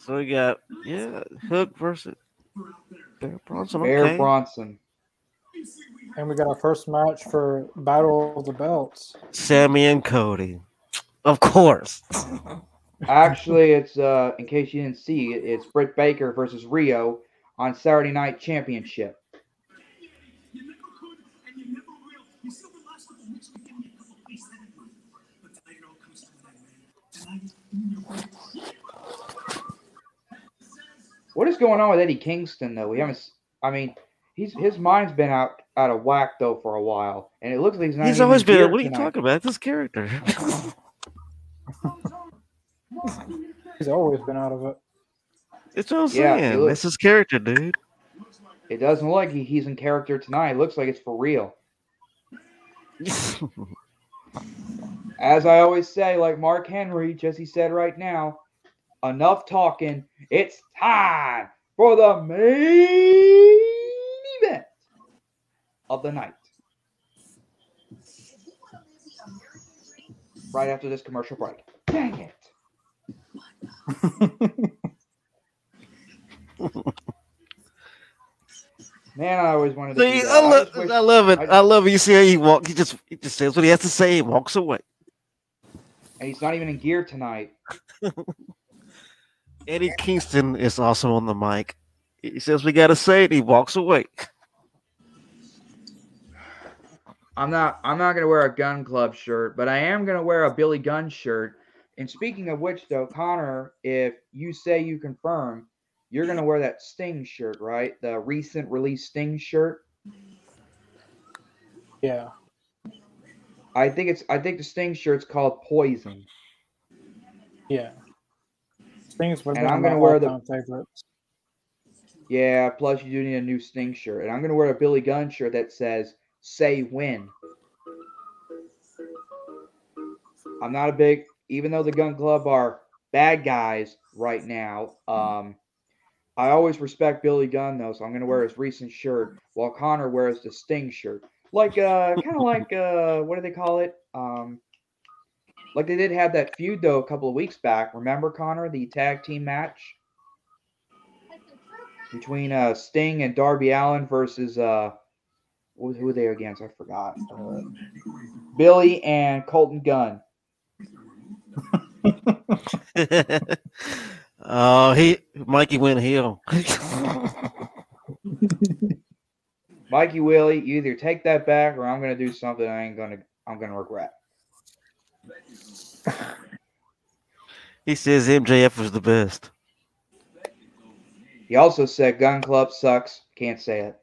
So we got yeah Hook versus Bear Bronson. Bear Bronson. And we got our first match for Battle of the Belts. Sammy and Cody. Of course. Actually, it's uh, in case you didn't see it, it's Britt Baker versus Riho on Saturday Night Championship. You never could and you never will. You still the last couple weeks to give me a couple pieces of it. But tonight it all comes to an end, man. Tonight, What is going on with Eddie Kingston though? We haven't. I mean, he's his mind's been out out of whack though for a while, and it looks like he's not. He's even always been. here What are you tonight. talking about? This character. He's always been out of it. it's what I'm Yeah, he saying. looks- That's his character, dude. It doesn't look like he, he's in character tonight. It looks like it's for real. As I always say, like Mark Henry, just he said right now, enough talking. It's time for the main event of the night. Right after this commercial break. Dang it. Man, I always wanted to See, do I, that. I wish- I love it. I- I, love it. You see how he walk. He just he just says what he has to say. He walks away. and he's not even in gear tonight. Eddie Kingston is also on the mic. He says we got to say it. He walks away. I'm not I'm not gonna wear a Gunn Club shirt, but I am gonna wear a Billy Gunn shirt. And speaking of which though, Connor, if you say you confirm, you're gonna wear that Sting shirt, right? The recent release Sting shirt. Yeah. I think it's I think the Sting shirt's called Poison. Yeah. Sting's one And I'm gonna wear the- favorites. Yeah, plus you do need a new Sting shirt. And I'm gonna wear a Billy Gunn shirt that says say when. I'm not a big even though the Gunn Club are bad guys right now, um I always respect Billy Gunn though, so I'm gonna wear his recent shirt while Connor wears the Sting shirt. Like uh kinda like uh what do they call it? Um like they did have that feud though a couple of weeks back. Remember Connor, the tag team match? between uh, Sting and Darby Allin versus uh, who who were they against? I forgot. Uh, Billy and Colten Gunn. oh, he Mikey went heel. Mikey Willie, you either take that back or I'm gonna do something I ain't gonna I'm gonna regret. he says MJF was the best. He also said Gunn Club sucks. Can't say it.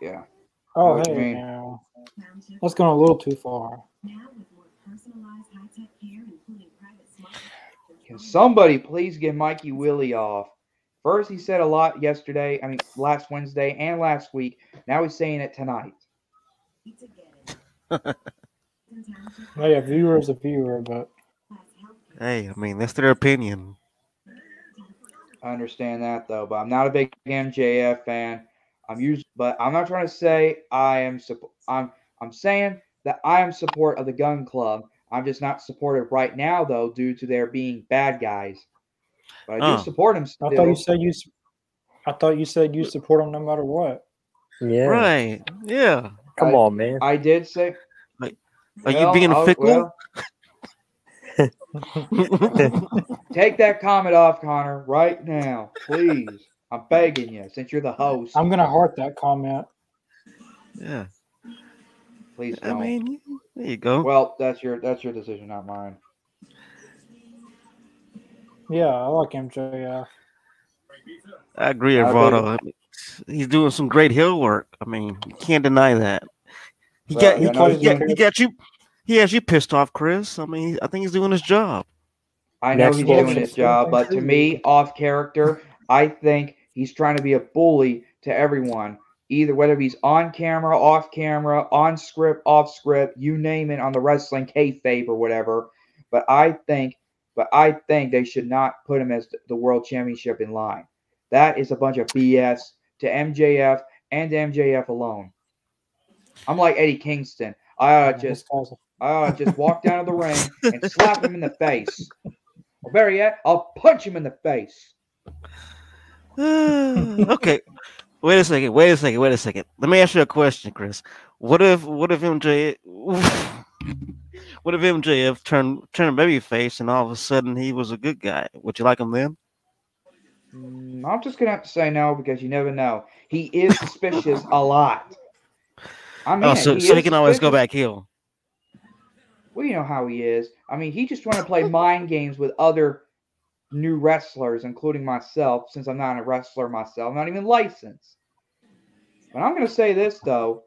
Yeah. Oh, What hey, now. That's going a little too far. now with more personalized high-tech care, including private smart. Can somebody please get Mikey Willie off? First he said a lot yesterday, I mean last Wednesday and last week. Now he's saying it tonight. Oh, yeah, viewer is a viewer, but hey, I mean that's their opinion. I understand that though, but I'm not a big MJF fan. I'm used, but I'm not trying to say I am. Supp- I'm I'm saying that I am support of the Gunn Club. I'm just not supportive right now though, due to their being bad guys. But I do Oh. support them I thought you said you. s- I thought you said you support them no matter what. Yeah. Right? Yeah. Come I- on, man. I did say. Are you being I'll- fickle? well, take that comment off, Connor, right now, please. I'm begging you, since you're the host. I'm gonna heart that comment. yeah. please don't. mean, there you go. well, that's your that's your decision, not mine. Yeah, I like MJF. I agree, I Eduardo. I mean, He's doing some great heel work. I mean, you can't deny that. He Well, got he, he, got, he got you. He has you pissed off, Chris. I mean, I think he's doing his job. I know Next he's doing his job, but to me, off character, I think he's trying to be a bully to everyone. Either whether he's on camera, off camera, on script, off script, you name it, on the wrestling kayfabe or whatever. But I think, but I think they should not put him as the world championship in line. That is a bunch of BS to MJF and MJF alone. I'm like Eddie Kingston. I ought to This just guy's a- I ought to just walk down to the ring and slap him in the face. Or better yet, I'll punch him in the face. okay. Wait a second. Wait a second. Wait a second. Let me ask you a question, Chris. What if what if MJ what if MJF turned turned babyface and all of a sudden he was a good guy? Would you like him then? Mm, I'm just gonna have to say no because you never know. He is suspicious a lot. I mean, oh, so so he can always go back heel. Well, you know how he is. I mean, he just trying to play mind games with other new wrestlers, including myself, since I'm not a wrestler myself, I'm not even licensed. But I'm gonna say this though.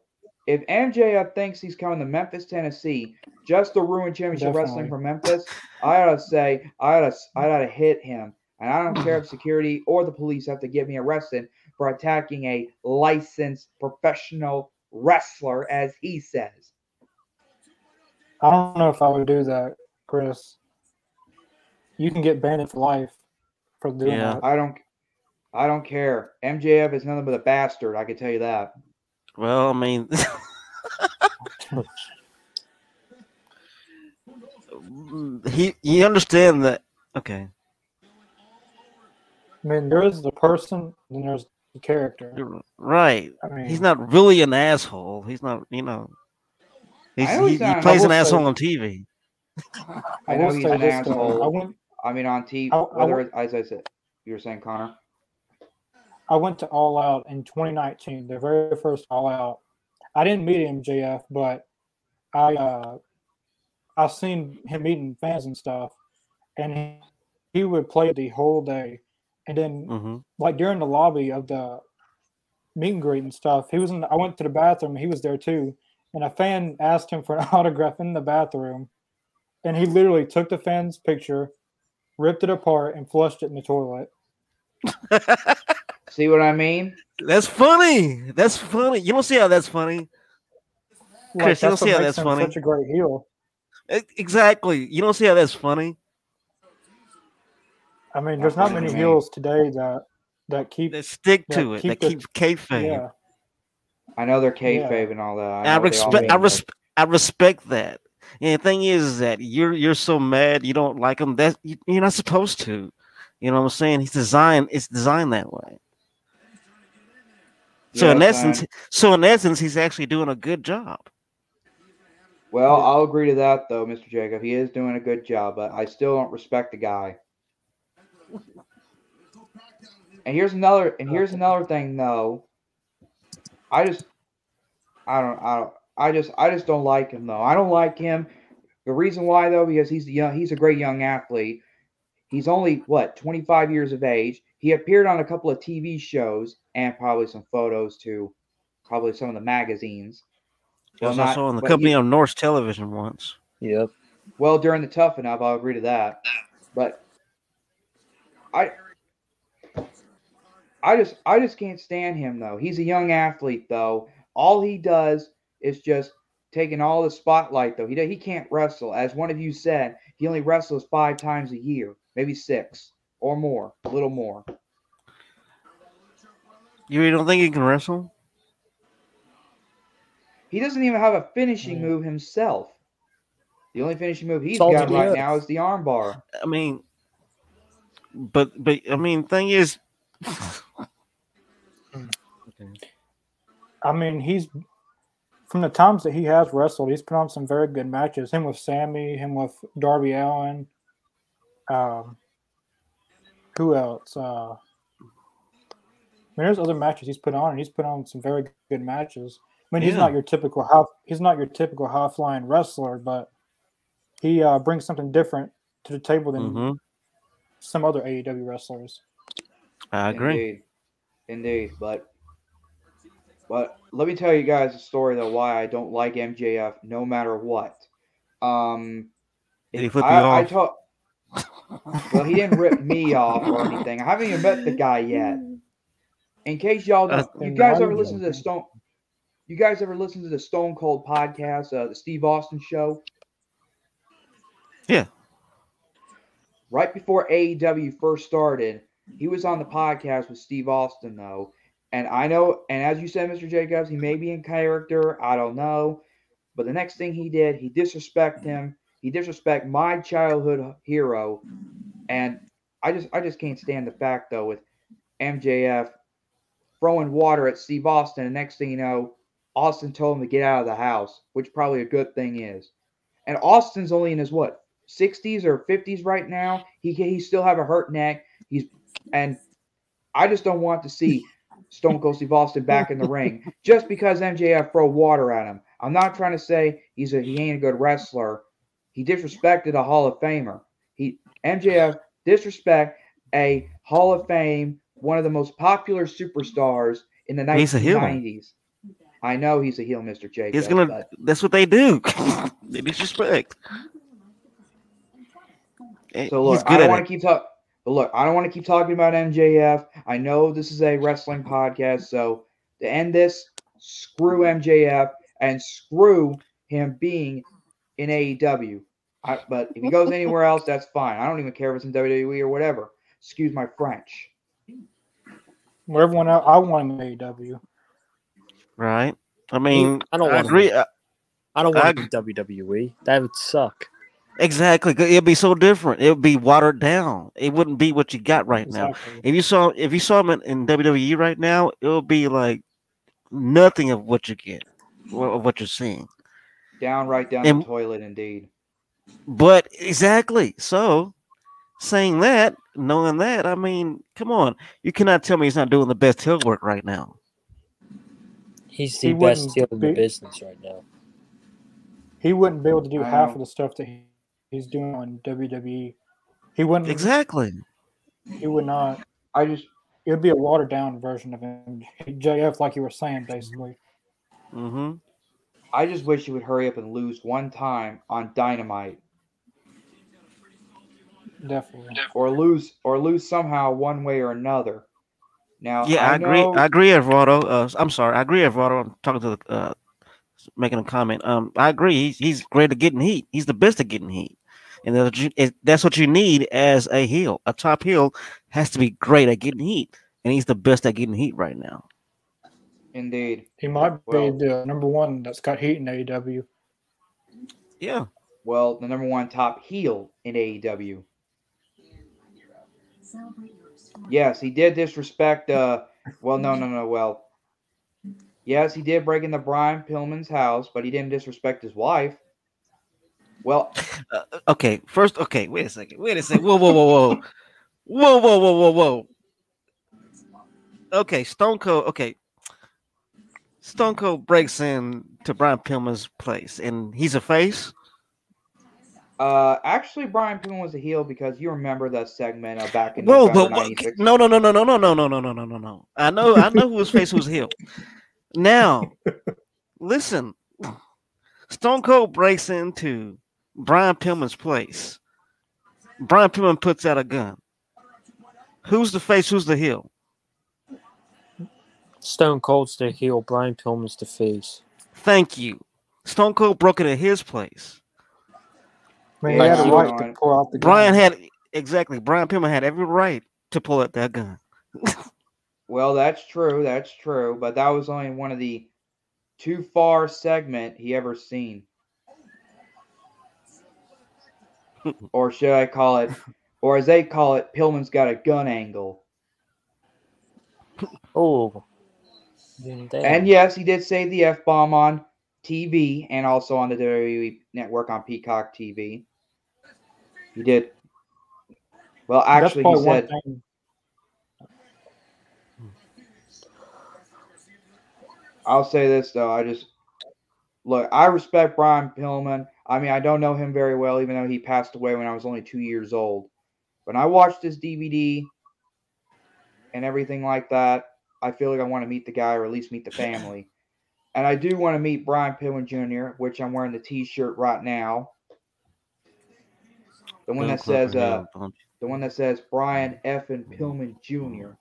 If MJF thinks he's coming to Memphis, Tennessee, just to ruin championship wrestling Definitely. for Memphis, I ought to say I ought to I ought to hit him. And I don't care if security or the police have to get me arrested for attacking a licensed professional wrestler, as he says. I don't know if I would do that, Chris. You can get banned for life for doing Yeah. that. I don't I don't care. MJF is nothing but a bastard, I can tell you that. Well, I mean, he you understand that? Okay, I mean, there is the person, and there's the character. right. I mean, He's not really an asshole. He's not, you know. He's, he, he plays an will say- asshole on TV. I I know he's an asshole. I went, I mean on TV I- I whether w- it- as I said you were saying Connor. I went to All Out in 2019, the very first All Out. I didn't meet MJF, but I uh, I seen him meeting fans and stuff, and he, he would play the whole day. and then hmm like during the lobby of the meet and greet and stuff, he was in. I went to the bathroom. He was there too, and a fan asked him for an autograph in the bathroom, and he literally took the fan's picture, ripped it apart, and flushed it in the toilet. See what I mean? That's funny. That's funny. You don't see how that's funny. Like, Chris, you don't see how that's funny? Such a great heel. Exactly. You don't see how that's funny. I mean, there's not many Right. heels today that that keep. That stick Yeah, to it. keep That the- keeps kayfabe. Yeah, I know they're Yeah. kayfabe and all that. I, I, know what they all respect. I respect. I respect that. And the thing is, is that you're you're so mad you don't like him. That you, you're not supposed to. You know what I'm saying? He's designed. It's designed that way. So in essence, I- so in essence, he's actually doing a good job. well, I'll agree to that though, Mr. Jacob. He is doing a good job, but I still don't respect the guy. And here's another. And here's another thing, though. I just, I don't, I don't, I just, I just don't like him though. I don't like him. The reason why though, because he's the young, he's a great young athlete. He's only what 25 years of age. He appeared on a couple of TV shows and probably some photos to probably some of the magazines. He was Well, also not- on the company he- on Norse television once. Yep. Well, during the tough enough, I'll agree to that. But I I just I just can't stand him though. He's a young athlete though. All he does is just taking all the spotlight though. He he can't wrestle. As one of you said, he only wrestles 5 times a year, maybe 6 or more, a little more. You don't think he can wrestle? He doesn't even have a finishing mm. move himself. The only finishing move he's got right together. now is the armbar. I mean, but but I mean, thing is, I mean, he's from the times that he has wrestled, he's put on some very good matches. Him with Sammy, him with Darby Allin. Um, who else? Uh, I mean, there's other matches he's put on, and he's put on some very good matches. I mean, he's not your typical high, he's not your typical high flying wrestler, but he uh, brings something different to the table than Mhm. some other AEW wrestlers. I agree. Indeed. Indeed. But but let me tell you guys a story though why I don't like MJF no matter what. Um Did he if flip you I, I off? well he didn't rip me off or anything. I haven't even met the guy yet. In case y'all That's- you guys ever listen to the? Stone you guys ever listen to the Stone Cold podcast, uh, the Steve Austin show? Yeah. right before AEW first started, he was on the podcast with Steve Austin, though. And I know, and as you said, Mr. Jacobs, he may be in character. I don't know. But the next thing he did, he disrespect him. He disrespect my childhood hero. And I just I just can't stand the fact though with MJF throwing water at Steve Austin, and next thing you know, Austin told him to get out of the house, which probably a good thing is. And Austin's only in his what 60s or 50s right now. He he still have a hurt neck. He's and I just don't want to see Stone Cold Steve Austin back in the ring just because MJF throw water at him. I'm not trying to say he's a he ain't a good wrestler. He disrespected a Hall of Famer. He MJF disrespect a Hall of Fame, one of the most popular superstars in the He's a heel. I know he's a heel, Mr. Jacobs. He's gonna. but- That's what they do. they disrespect. So look, He's I don't want to keep talking. But look, I don't want to keep talking about MJF. I know this is a wrestling podcast, so to end this, screw MJF and screw him being in AEW. I, but if he goes anywhere else, that's fine. I don't even care if it's in WWE or whatever. Excuse my French. Where everyone else, I want him in AEW. Right. I mean, I don't I want agree. uh, I don't I want to WWE. That would suck. Exactly. 'cause It'd be so different. It would be watered down. It wouldn't be what you got right now. If you saw if you saw him in, in WWE right now, it would be like nothing of what you get, wha- of what you're seeing. Down right down And- the toilet, indeed. But exactly. So saying that, knowing that, I mean, come on. You cannot tell me he's not doing the best heel work right now. He's He the best wouldn't heel in the business right now. He wouldn't be able to do half know. of the stuff that he, he's doing on WWE. He wouldn't. Exactly. He would not. I just It'd be a watered down version of him, JF, like you were saying, basically. Mm-hmm. I just wish he would hurry up and lose one time on Dynamite, Definitely. or lose or lose somehow one way or another. Now, Yeah, I, agree. know- I agree, Eduardo. Uh, I'm sorry, I agree, Eduardo. I'm talking to the uh, making a comment. Um, I agree. He's he's great at getting heat. He's the best at getting heat, and that's what you, it, that's what you need as a heel. A top heel has to be great at getting heat, and he's the best at getting heat right now. indeed. He might Well- be the number one that's got heat in AEW. Yeah, Well, the number one top heel in AEW. Celebrate your strong Yes, he did disrespect. Uh, well, no, no, no. Well, yes, he did break into Brian Pillman's house, but he didn't disrespect his wife. Well, Uh, okay, first, okay, wait a second, wait a second. Whoa, whoa, whoa, whoa, whoa, whoa, whoa, whoa, whoa. Okay, Stone Cold. Okay, Stone Cold breaks in to Brian Pillman's place, and he's a face. uh, actually, Brian Pillman was a heel because you remember that segment uh, back in Whoa, November but what, '96. no, no, no, no, no, no, no, no, no, no, no, no, no. I know, I know who was face, who was heel. Now, listen, Stone Cold breaks into Brian Pillman's place. Brian Pillman puts out a gun. Who's the face? Who's the heel? Stone Cold's the heel. Brian Pillman's the face. Thank you. Stone Cold broke it at his place. I mean, he had a right to pull out the gun. Brian had exactly. Brian Pillman had every right to pull out that gun. Well, that's true. That's true. But that was only one of the too far segment he ever seen. or should I call it, or as they call it, Pillman's got a gun angle. Oh. Damn. And yes, he did say the F bomb on TV and also on the WWE network on Peacock TV. He did. Well, actually, he said. I'll say this though. I just look. I respect Brian Pillman. I mean, I don't know him very well, even though he passed away when I was only two years old. When I watched this DVD and everything like that, I feel like I want to meet the guy or at least meet the family. And I do want to meet Brian Pillman Jr., which I'm wearing the T-shirt right now. The one that says, uh, the one that says Brian F. and Pillman Jr.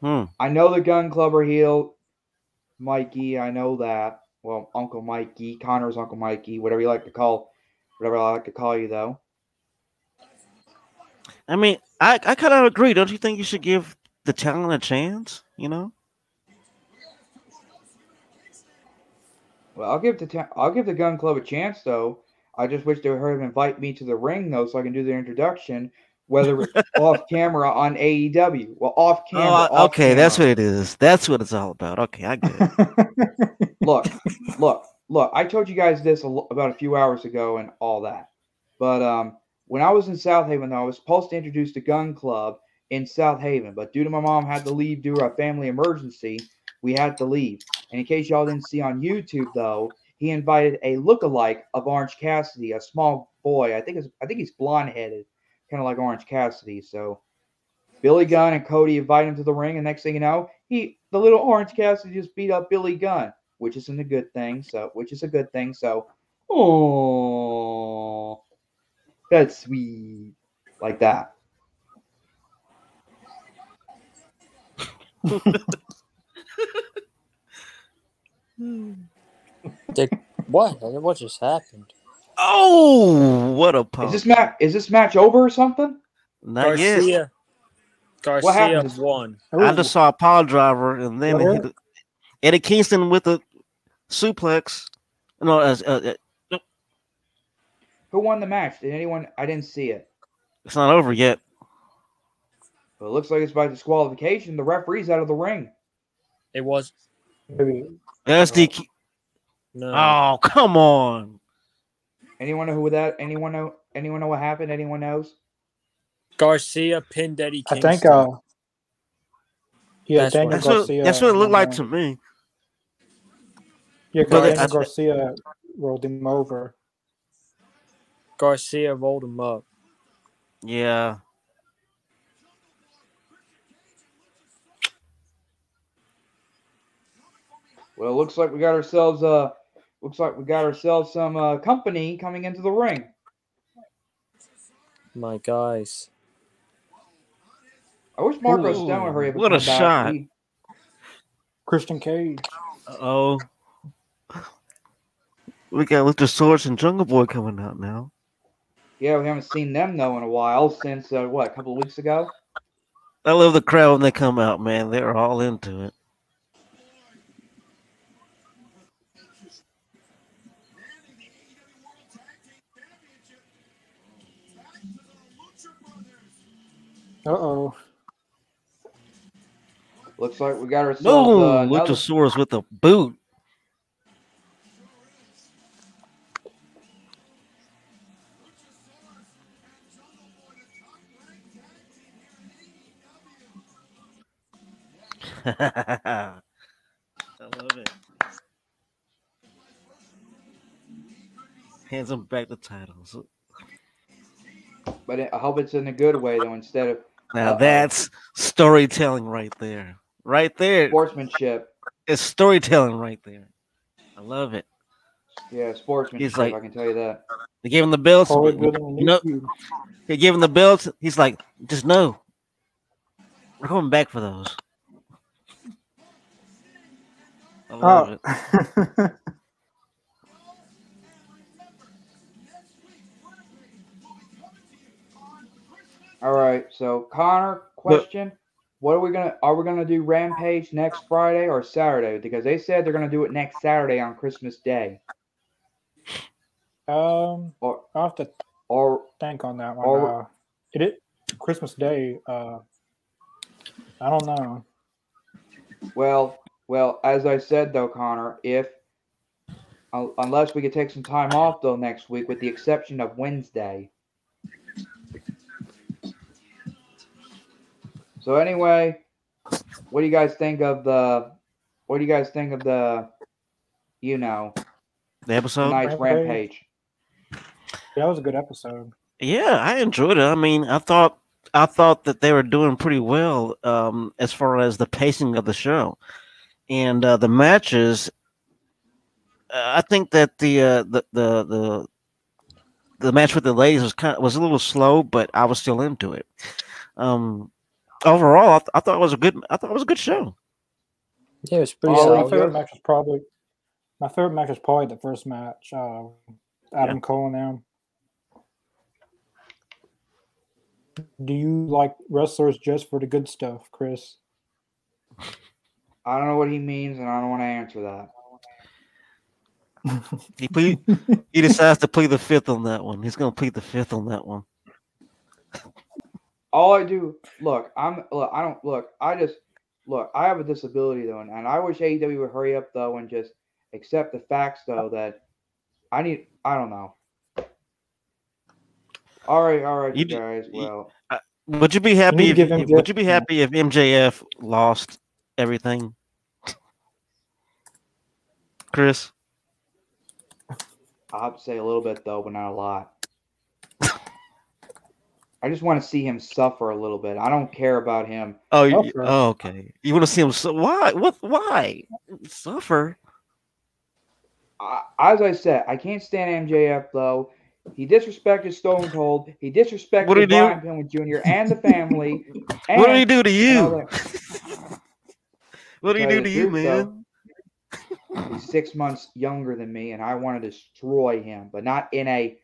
Hmm. I know the Gunn Club are heel, Mikey. I know that. Well, Uncle Mikey, Connor's Uncle Mikey, whatever you like to call, whatever I like to call you, though. I mean, I, I kind of agree. Don't you think you should give the talent a chance? You know? Well, I'll give the ta- I'll give the Gunn Club a chance, though. I just wish they would invite me to the ring, though, so I can do the introduction, whether it's off camera on AEW. Well, off camera. Oh, off okay, that's what it is. That's what it's all about. Okay, I get it. look, look, look. I told you guys this a, lo- about a few hours ago and all that. But um, when I was in Southaven, though, I was supposed to introduce the Gunn Club in Southaven, but due to my mom had to leave due to a family emergency, we had to leave. And in case y'all didn't see on YouTube, though, he invited a look-alike of Orange Cassidy, a small boy. I think it's, I think he's blonde-headed, kind of like Orange Cassidy. So Billy Gunn and Cody invite him to the ring, and next thing you know, he the little Orange Cassidy just beat up Billy Gunn, which isn't a good thing. So, which is a good thing. So, oh, that's sweet, like that. What? What just happened? Oh, what a Is this match? Is this match over or something? Not yet. Garcia. Garcia happened? won. I just saw a power driver, and then Yeah. it hit Eddie Kingston with a suplex. No, as uh, uh, Who won the match? Did anyone? I didn't see it. it's not over yet. But it looks like it's by disqualification. The referee's out of the ring. It was Maybe SD. no. Oh, come on! Anyone know who that? Anyone know? Anyone know what happened? Anyone knows? Garcia pinned Eddie. Kingston. I think. Uh, yeah, that's Daniel what, Garcia. That's what it looked like to me. Yeah, Daniel Garcia rolled him over. Garcia rolled him up. Yeah. Well, it looks like we got ourselves a looks like we got ourselves some uh, company coming into the ring. My guys. I wish Marko Ooh, Stone would hurry up. what a back. shot. He- Christian Cage. Oh, we got Luchasaurus and Jungle Boy coming out now. yeah, we haven't seen them though in a while since uh, what a couple of weeks ago. I love the crowd when they come out, man. They're all into it. Uh oh. Looks like we got ourselves No, uh, another- Luchasaurus with a boot. I love it. Hands him back the titles. but I hope it's in a good way though, instead of Now Uh-oh. that's storytelling right there. Right there. sportsmanship. It's storytelling right there. I love it. Yeah, sportsmanship. He's like- I can tell you that. They gave him the belts. Always You know, they gave him the belts. He's like, just know, we're coming back for those. I love Oh. it. All right, so Connor, question: What are we gonna? Are we gonna do Rampage next Friday or Saturday? Because they said they're gonna do it next Saturday on Christmas Day, um, or I'll have to or think on that one. Or- uh, it, it Christmas Day. Uh, I don't know. well, well, as I said though, Connor, if un- unless we could take some time off though next week, with the exception of Wednesday. So anyway, what do you guys think of the? What do you guys think of the? You know, The episode. tonight's Rampage? Rampage. Yeah, that was a good episode. Yeah, I enjoyed it. I mean, I thought I thought that they were doing pretty well um, as far as the pacing of the show and uh, the matches. Uh, I think that the uh, the the the the match with the ladies was kind of was a little slow, but I was still into it. Um, overall, I, th- I thought it was a good. I thought it was a good show. Yeah, it was pretty Oh, my yeah. favorite match was probably my favorite match was probably the first match. Uh, Adam Cole and them. Do you like wrestlers just for the good stuff, Chris? I don't know what he means, and I don't want to answer that. He plead, he decides to plead the fifth on that one. He's going to plead the fifth on that one. All I do, look, I'm look, I don't look, I just look, I have a disability though, and, and I wish AEW would hurry up though and just accept the facts though that I need I don't know. All right, all right, You you guys. you- Well, uh, Would you be happy? need to If, give if- MJF would you be a chance. happy if MJF lost everything? Chris, I'll have to say a little bit though, but not a lot. I just want to see him suffer a little bit. I don't care about him. oh, you, oh, okay. You want to see him? So, why? What? Why suffer? I, as I said, I can't stand MJF though. He disrespected Stone Cold. He disrespected What did he? Brian Pillman Jr. and the family. And, what did he do to you? what did he do to you, truth, though. man? He's six months younger than me, and I want to destroy him, but not in a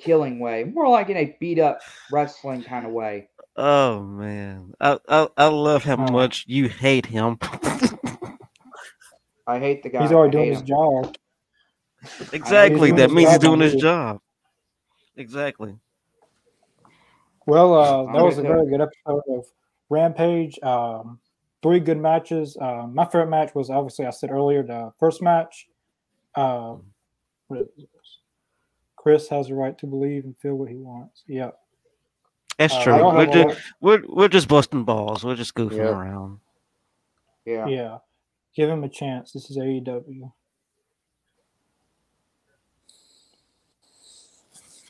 killing way. More like in a beat up wrestling kind of way. Oh man, I I, I love how Oh. much you hate him. I hate the guy. He's already I hate doing his him. job. exactly. doing That his means he's job on doing his job. Exactly. Well, uh, that was a very good episode of Rampage. Um, three good matches. Uh, my favorite match was obviously I said earlier the first match. Uh, what is this? Chris has the right to believe and feel what he wants. Yep. That's Uh, true. don't We're just we're we're just busting balls. We're just goofing Yeah. around. Yeah. yeah. Give him a chance. This is AEW.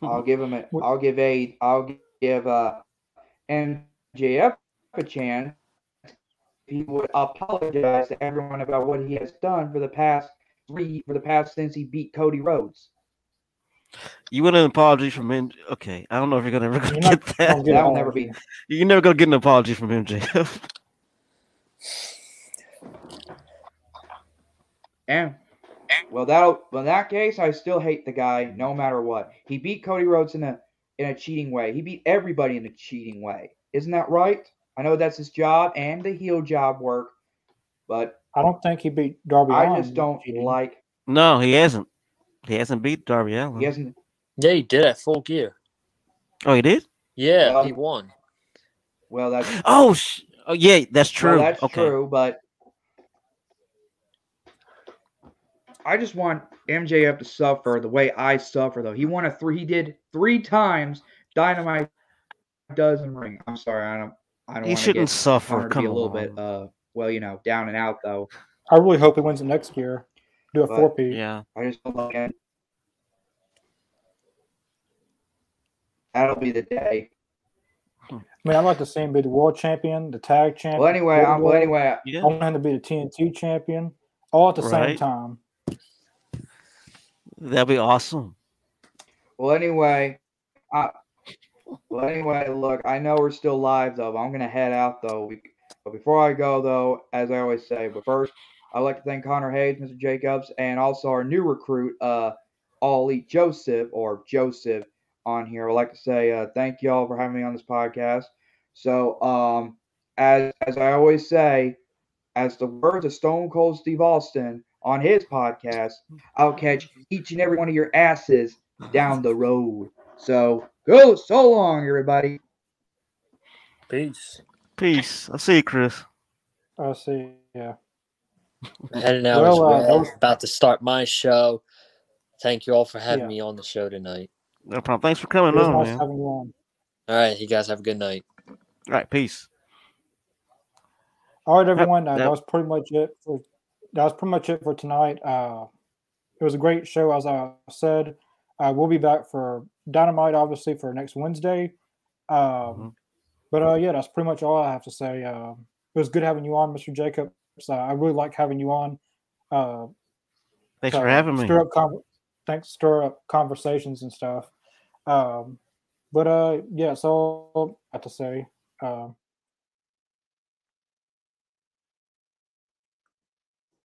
I'll give him a. What- I'll give a. I'll give uh, MJF a chance he would apologize to everyone about what he has done for the past three for the past since he beat Cody Rhodes. You want an apology from him? Okay, I don't know if you're gonna ever gonna You're not get that. gonna get That will never be. You're never gonna get an apology from him, Jacob. And well, that well in that case, I still hate the guy no matter what. He beat Cody Rhodes in a in a cheating way. He beat everybody in a cheating way. Isn't that right? I know that's his job and the heel job work, but I don't think he beat Darby. I Allin, just don't cheating. like. No, he hasn't. He hasn't beat Darby Allin. He hasn't. Yeah, he did at full gear. Oh, he did. Yeah, Um, he won. Well, that's Oh, sh- oh yeah, that's true. Well, that's okay. true, but I just want MJF to suffer the way I suffer, though. He won a three. He did three times. Dynamite Diamond Ring. I'm sorry. I don't. I don't. He shouldn't get suffer. Come be a little on. bit, uh, well, you know, down and out though. I really hope he wins it next year. Do a But- four P. yeah. I just don't like it. That'll be the day. I mean, I'd like to see him be the world champion, the tag champion. Well, anyway, I'm, well, anyway, Yeah. I want him to be the TNT champion, all at the same time. That'd be awesome. Well, anyway, I, well, anyway, look, I know we're still live though. But I'm gonna head out though. We, but before I go though, as I always say, but first, I'd like to thank Connor Hayes, Mr. Jacobs, and also our new recruit, uh, All Elite Joseph or Joseph on here. I'd like to say uh, thank you all for having me on this podcast. So, um, as as I always say, as the words of Stone Cold Steve Austin on his podcast, I'll catch each and every one of your asses down the road. So go so long, everybody. Peace. Peace. I'll see you, Chris. I'll see. Yeah. Heading out Well, uh, well. About to start my show. Thank you all for having Yeah. me on the show tonight. No problem. Thanks for coming on, nice man. on. All right, you guys have a good night. All right, peace. All right, everyone. Uh, yep. that was pretty much it for. That was pretty much it for tonight. Uh, it was a great show, as I said. Uh, we'll be back for Dynamite, obviously, for next Wednesday. Um, Mhm. But uh, yeah, that's pretty much all I have to say. Uh, it was good having you on, Mr. Jacobs. Uh, I really like having you on. Uh, Thanks for having me. Stir up con- thanks, stir up conversations and stuff. Um, but uh, yeah, so I have to say, um,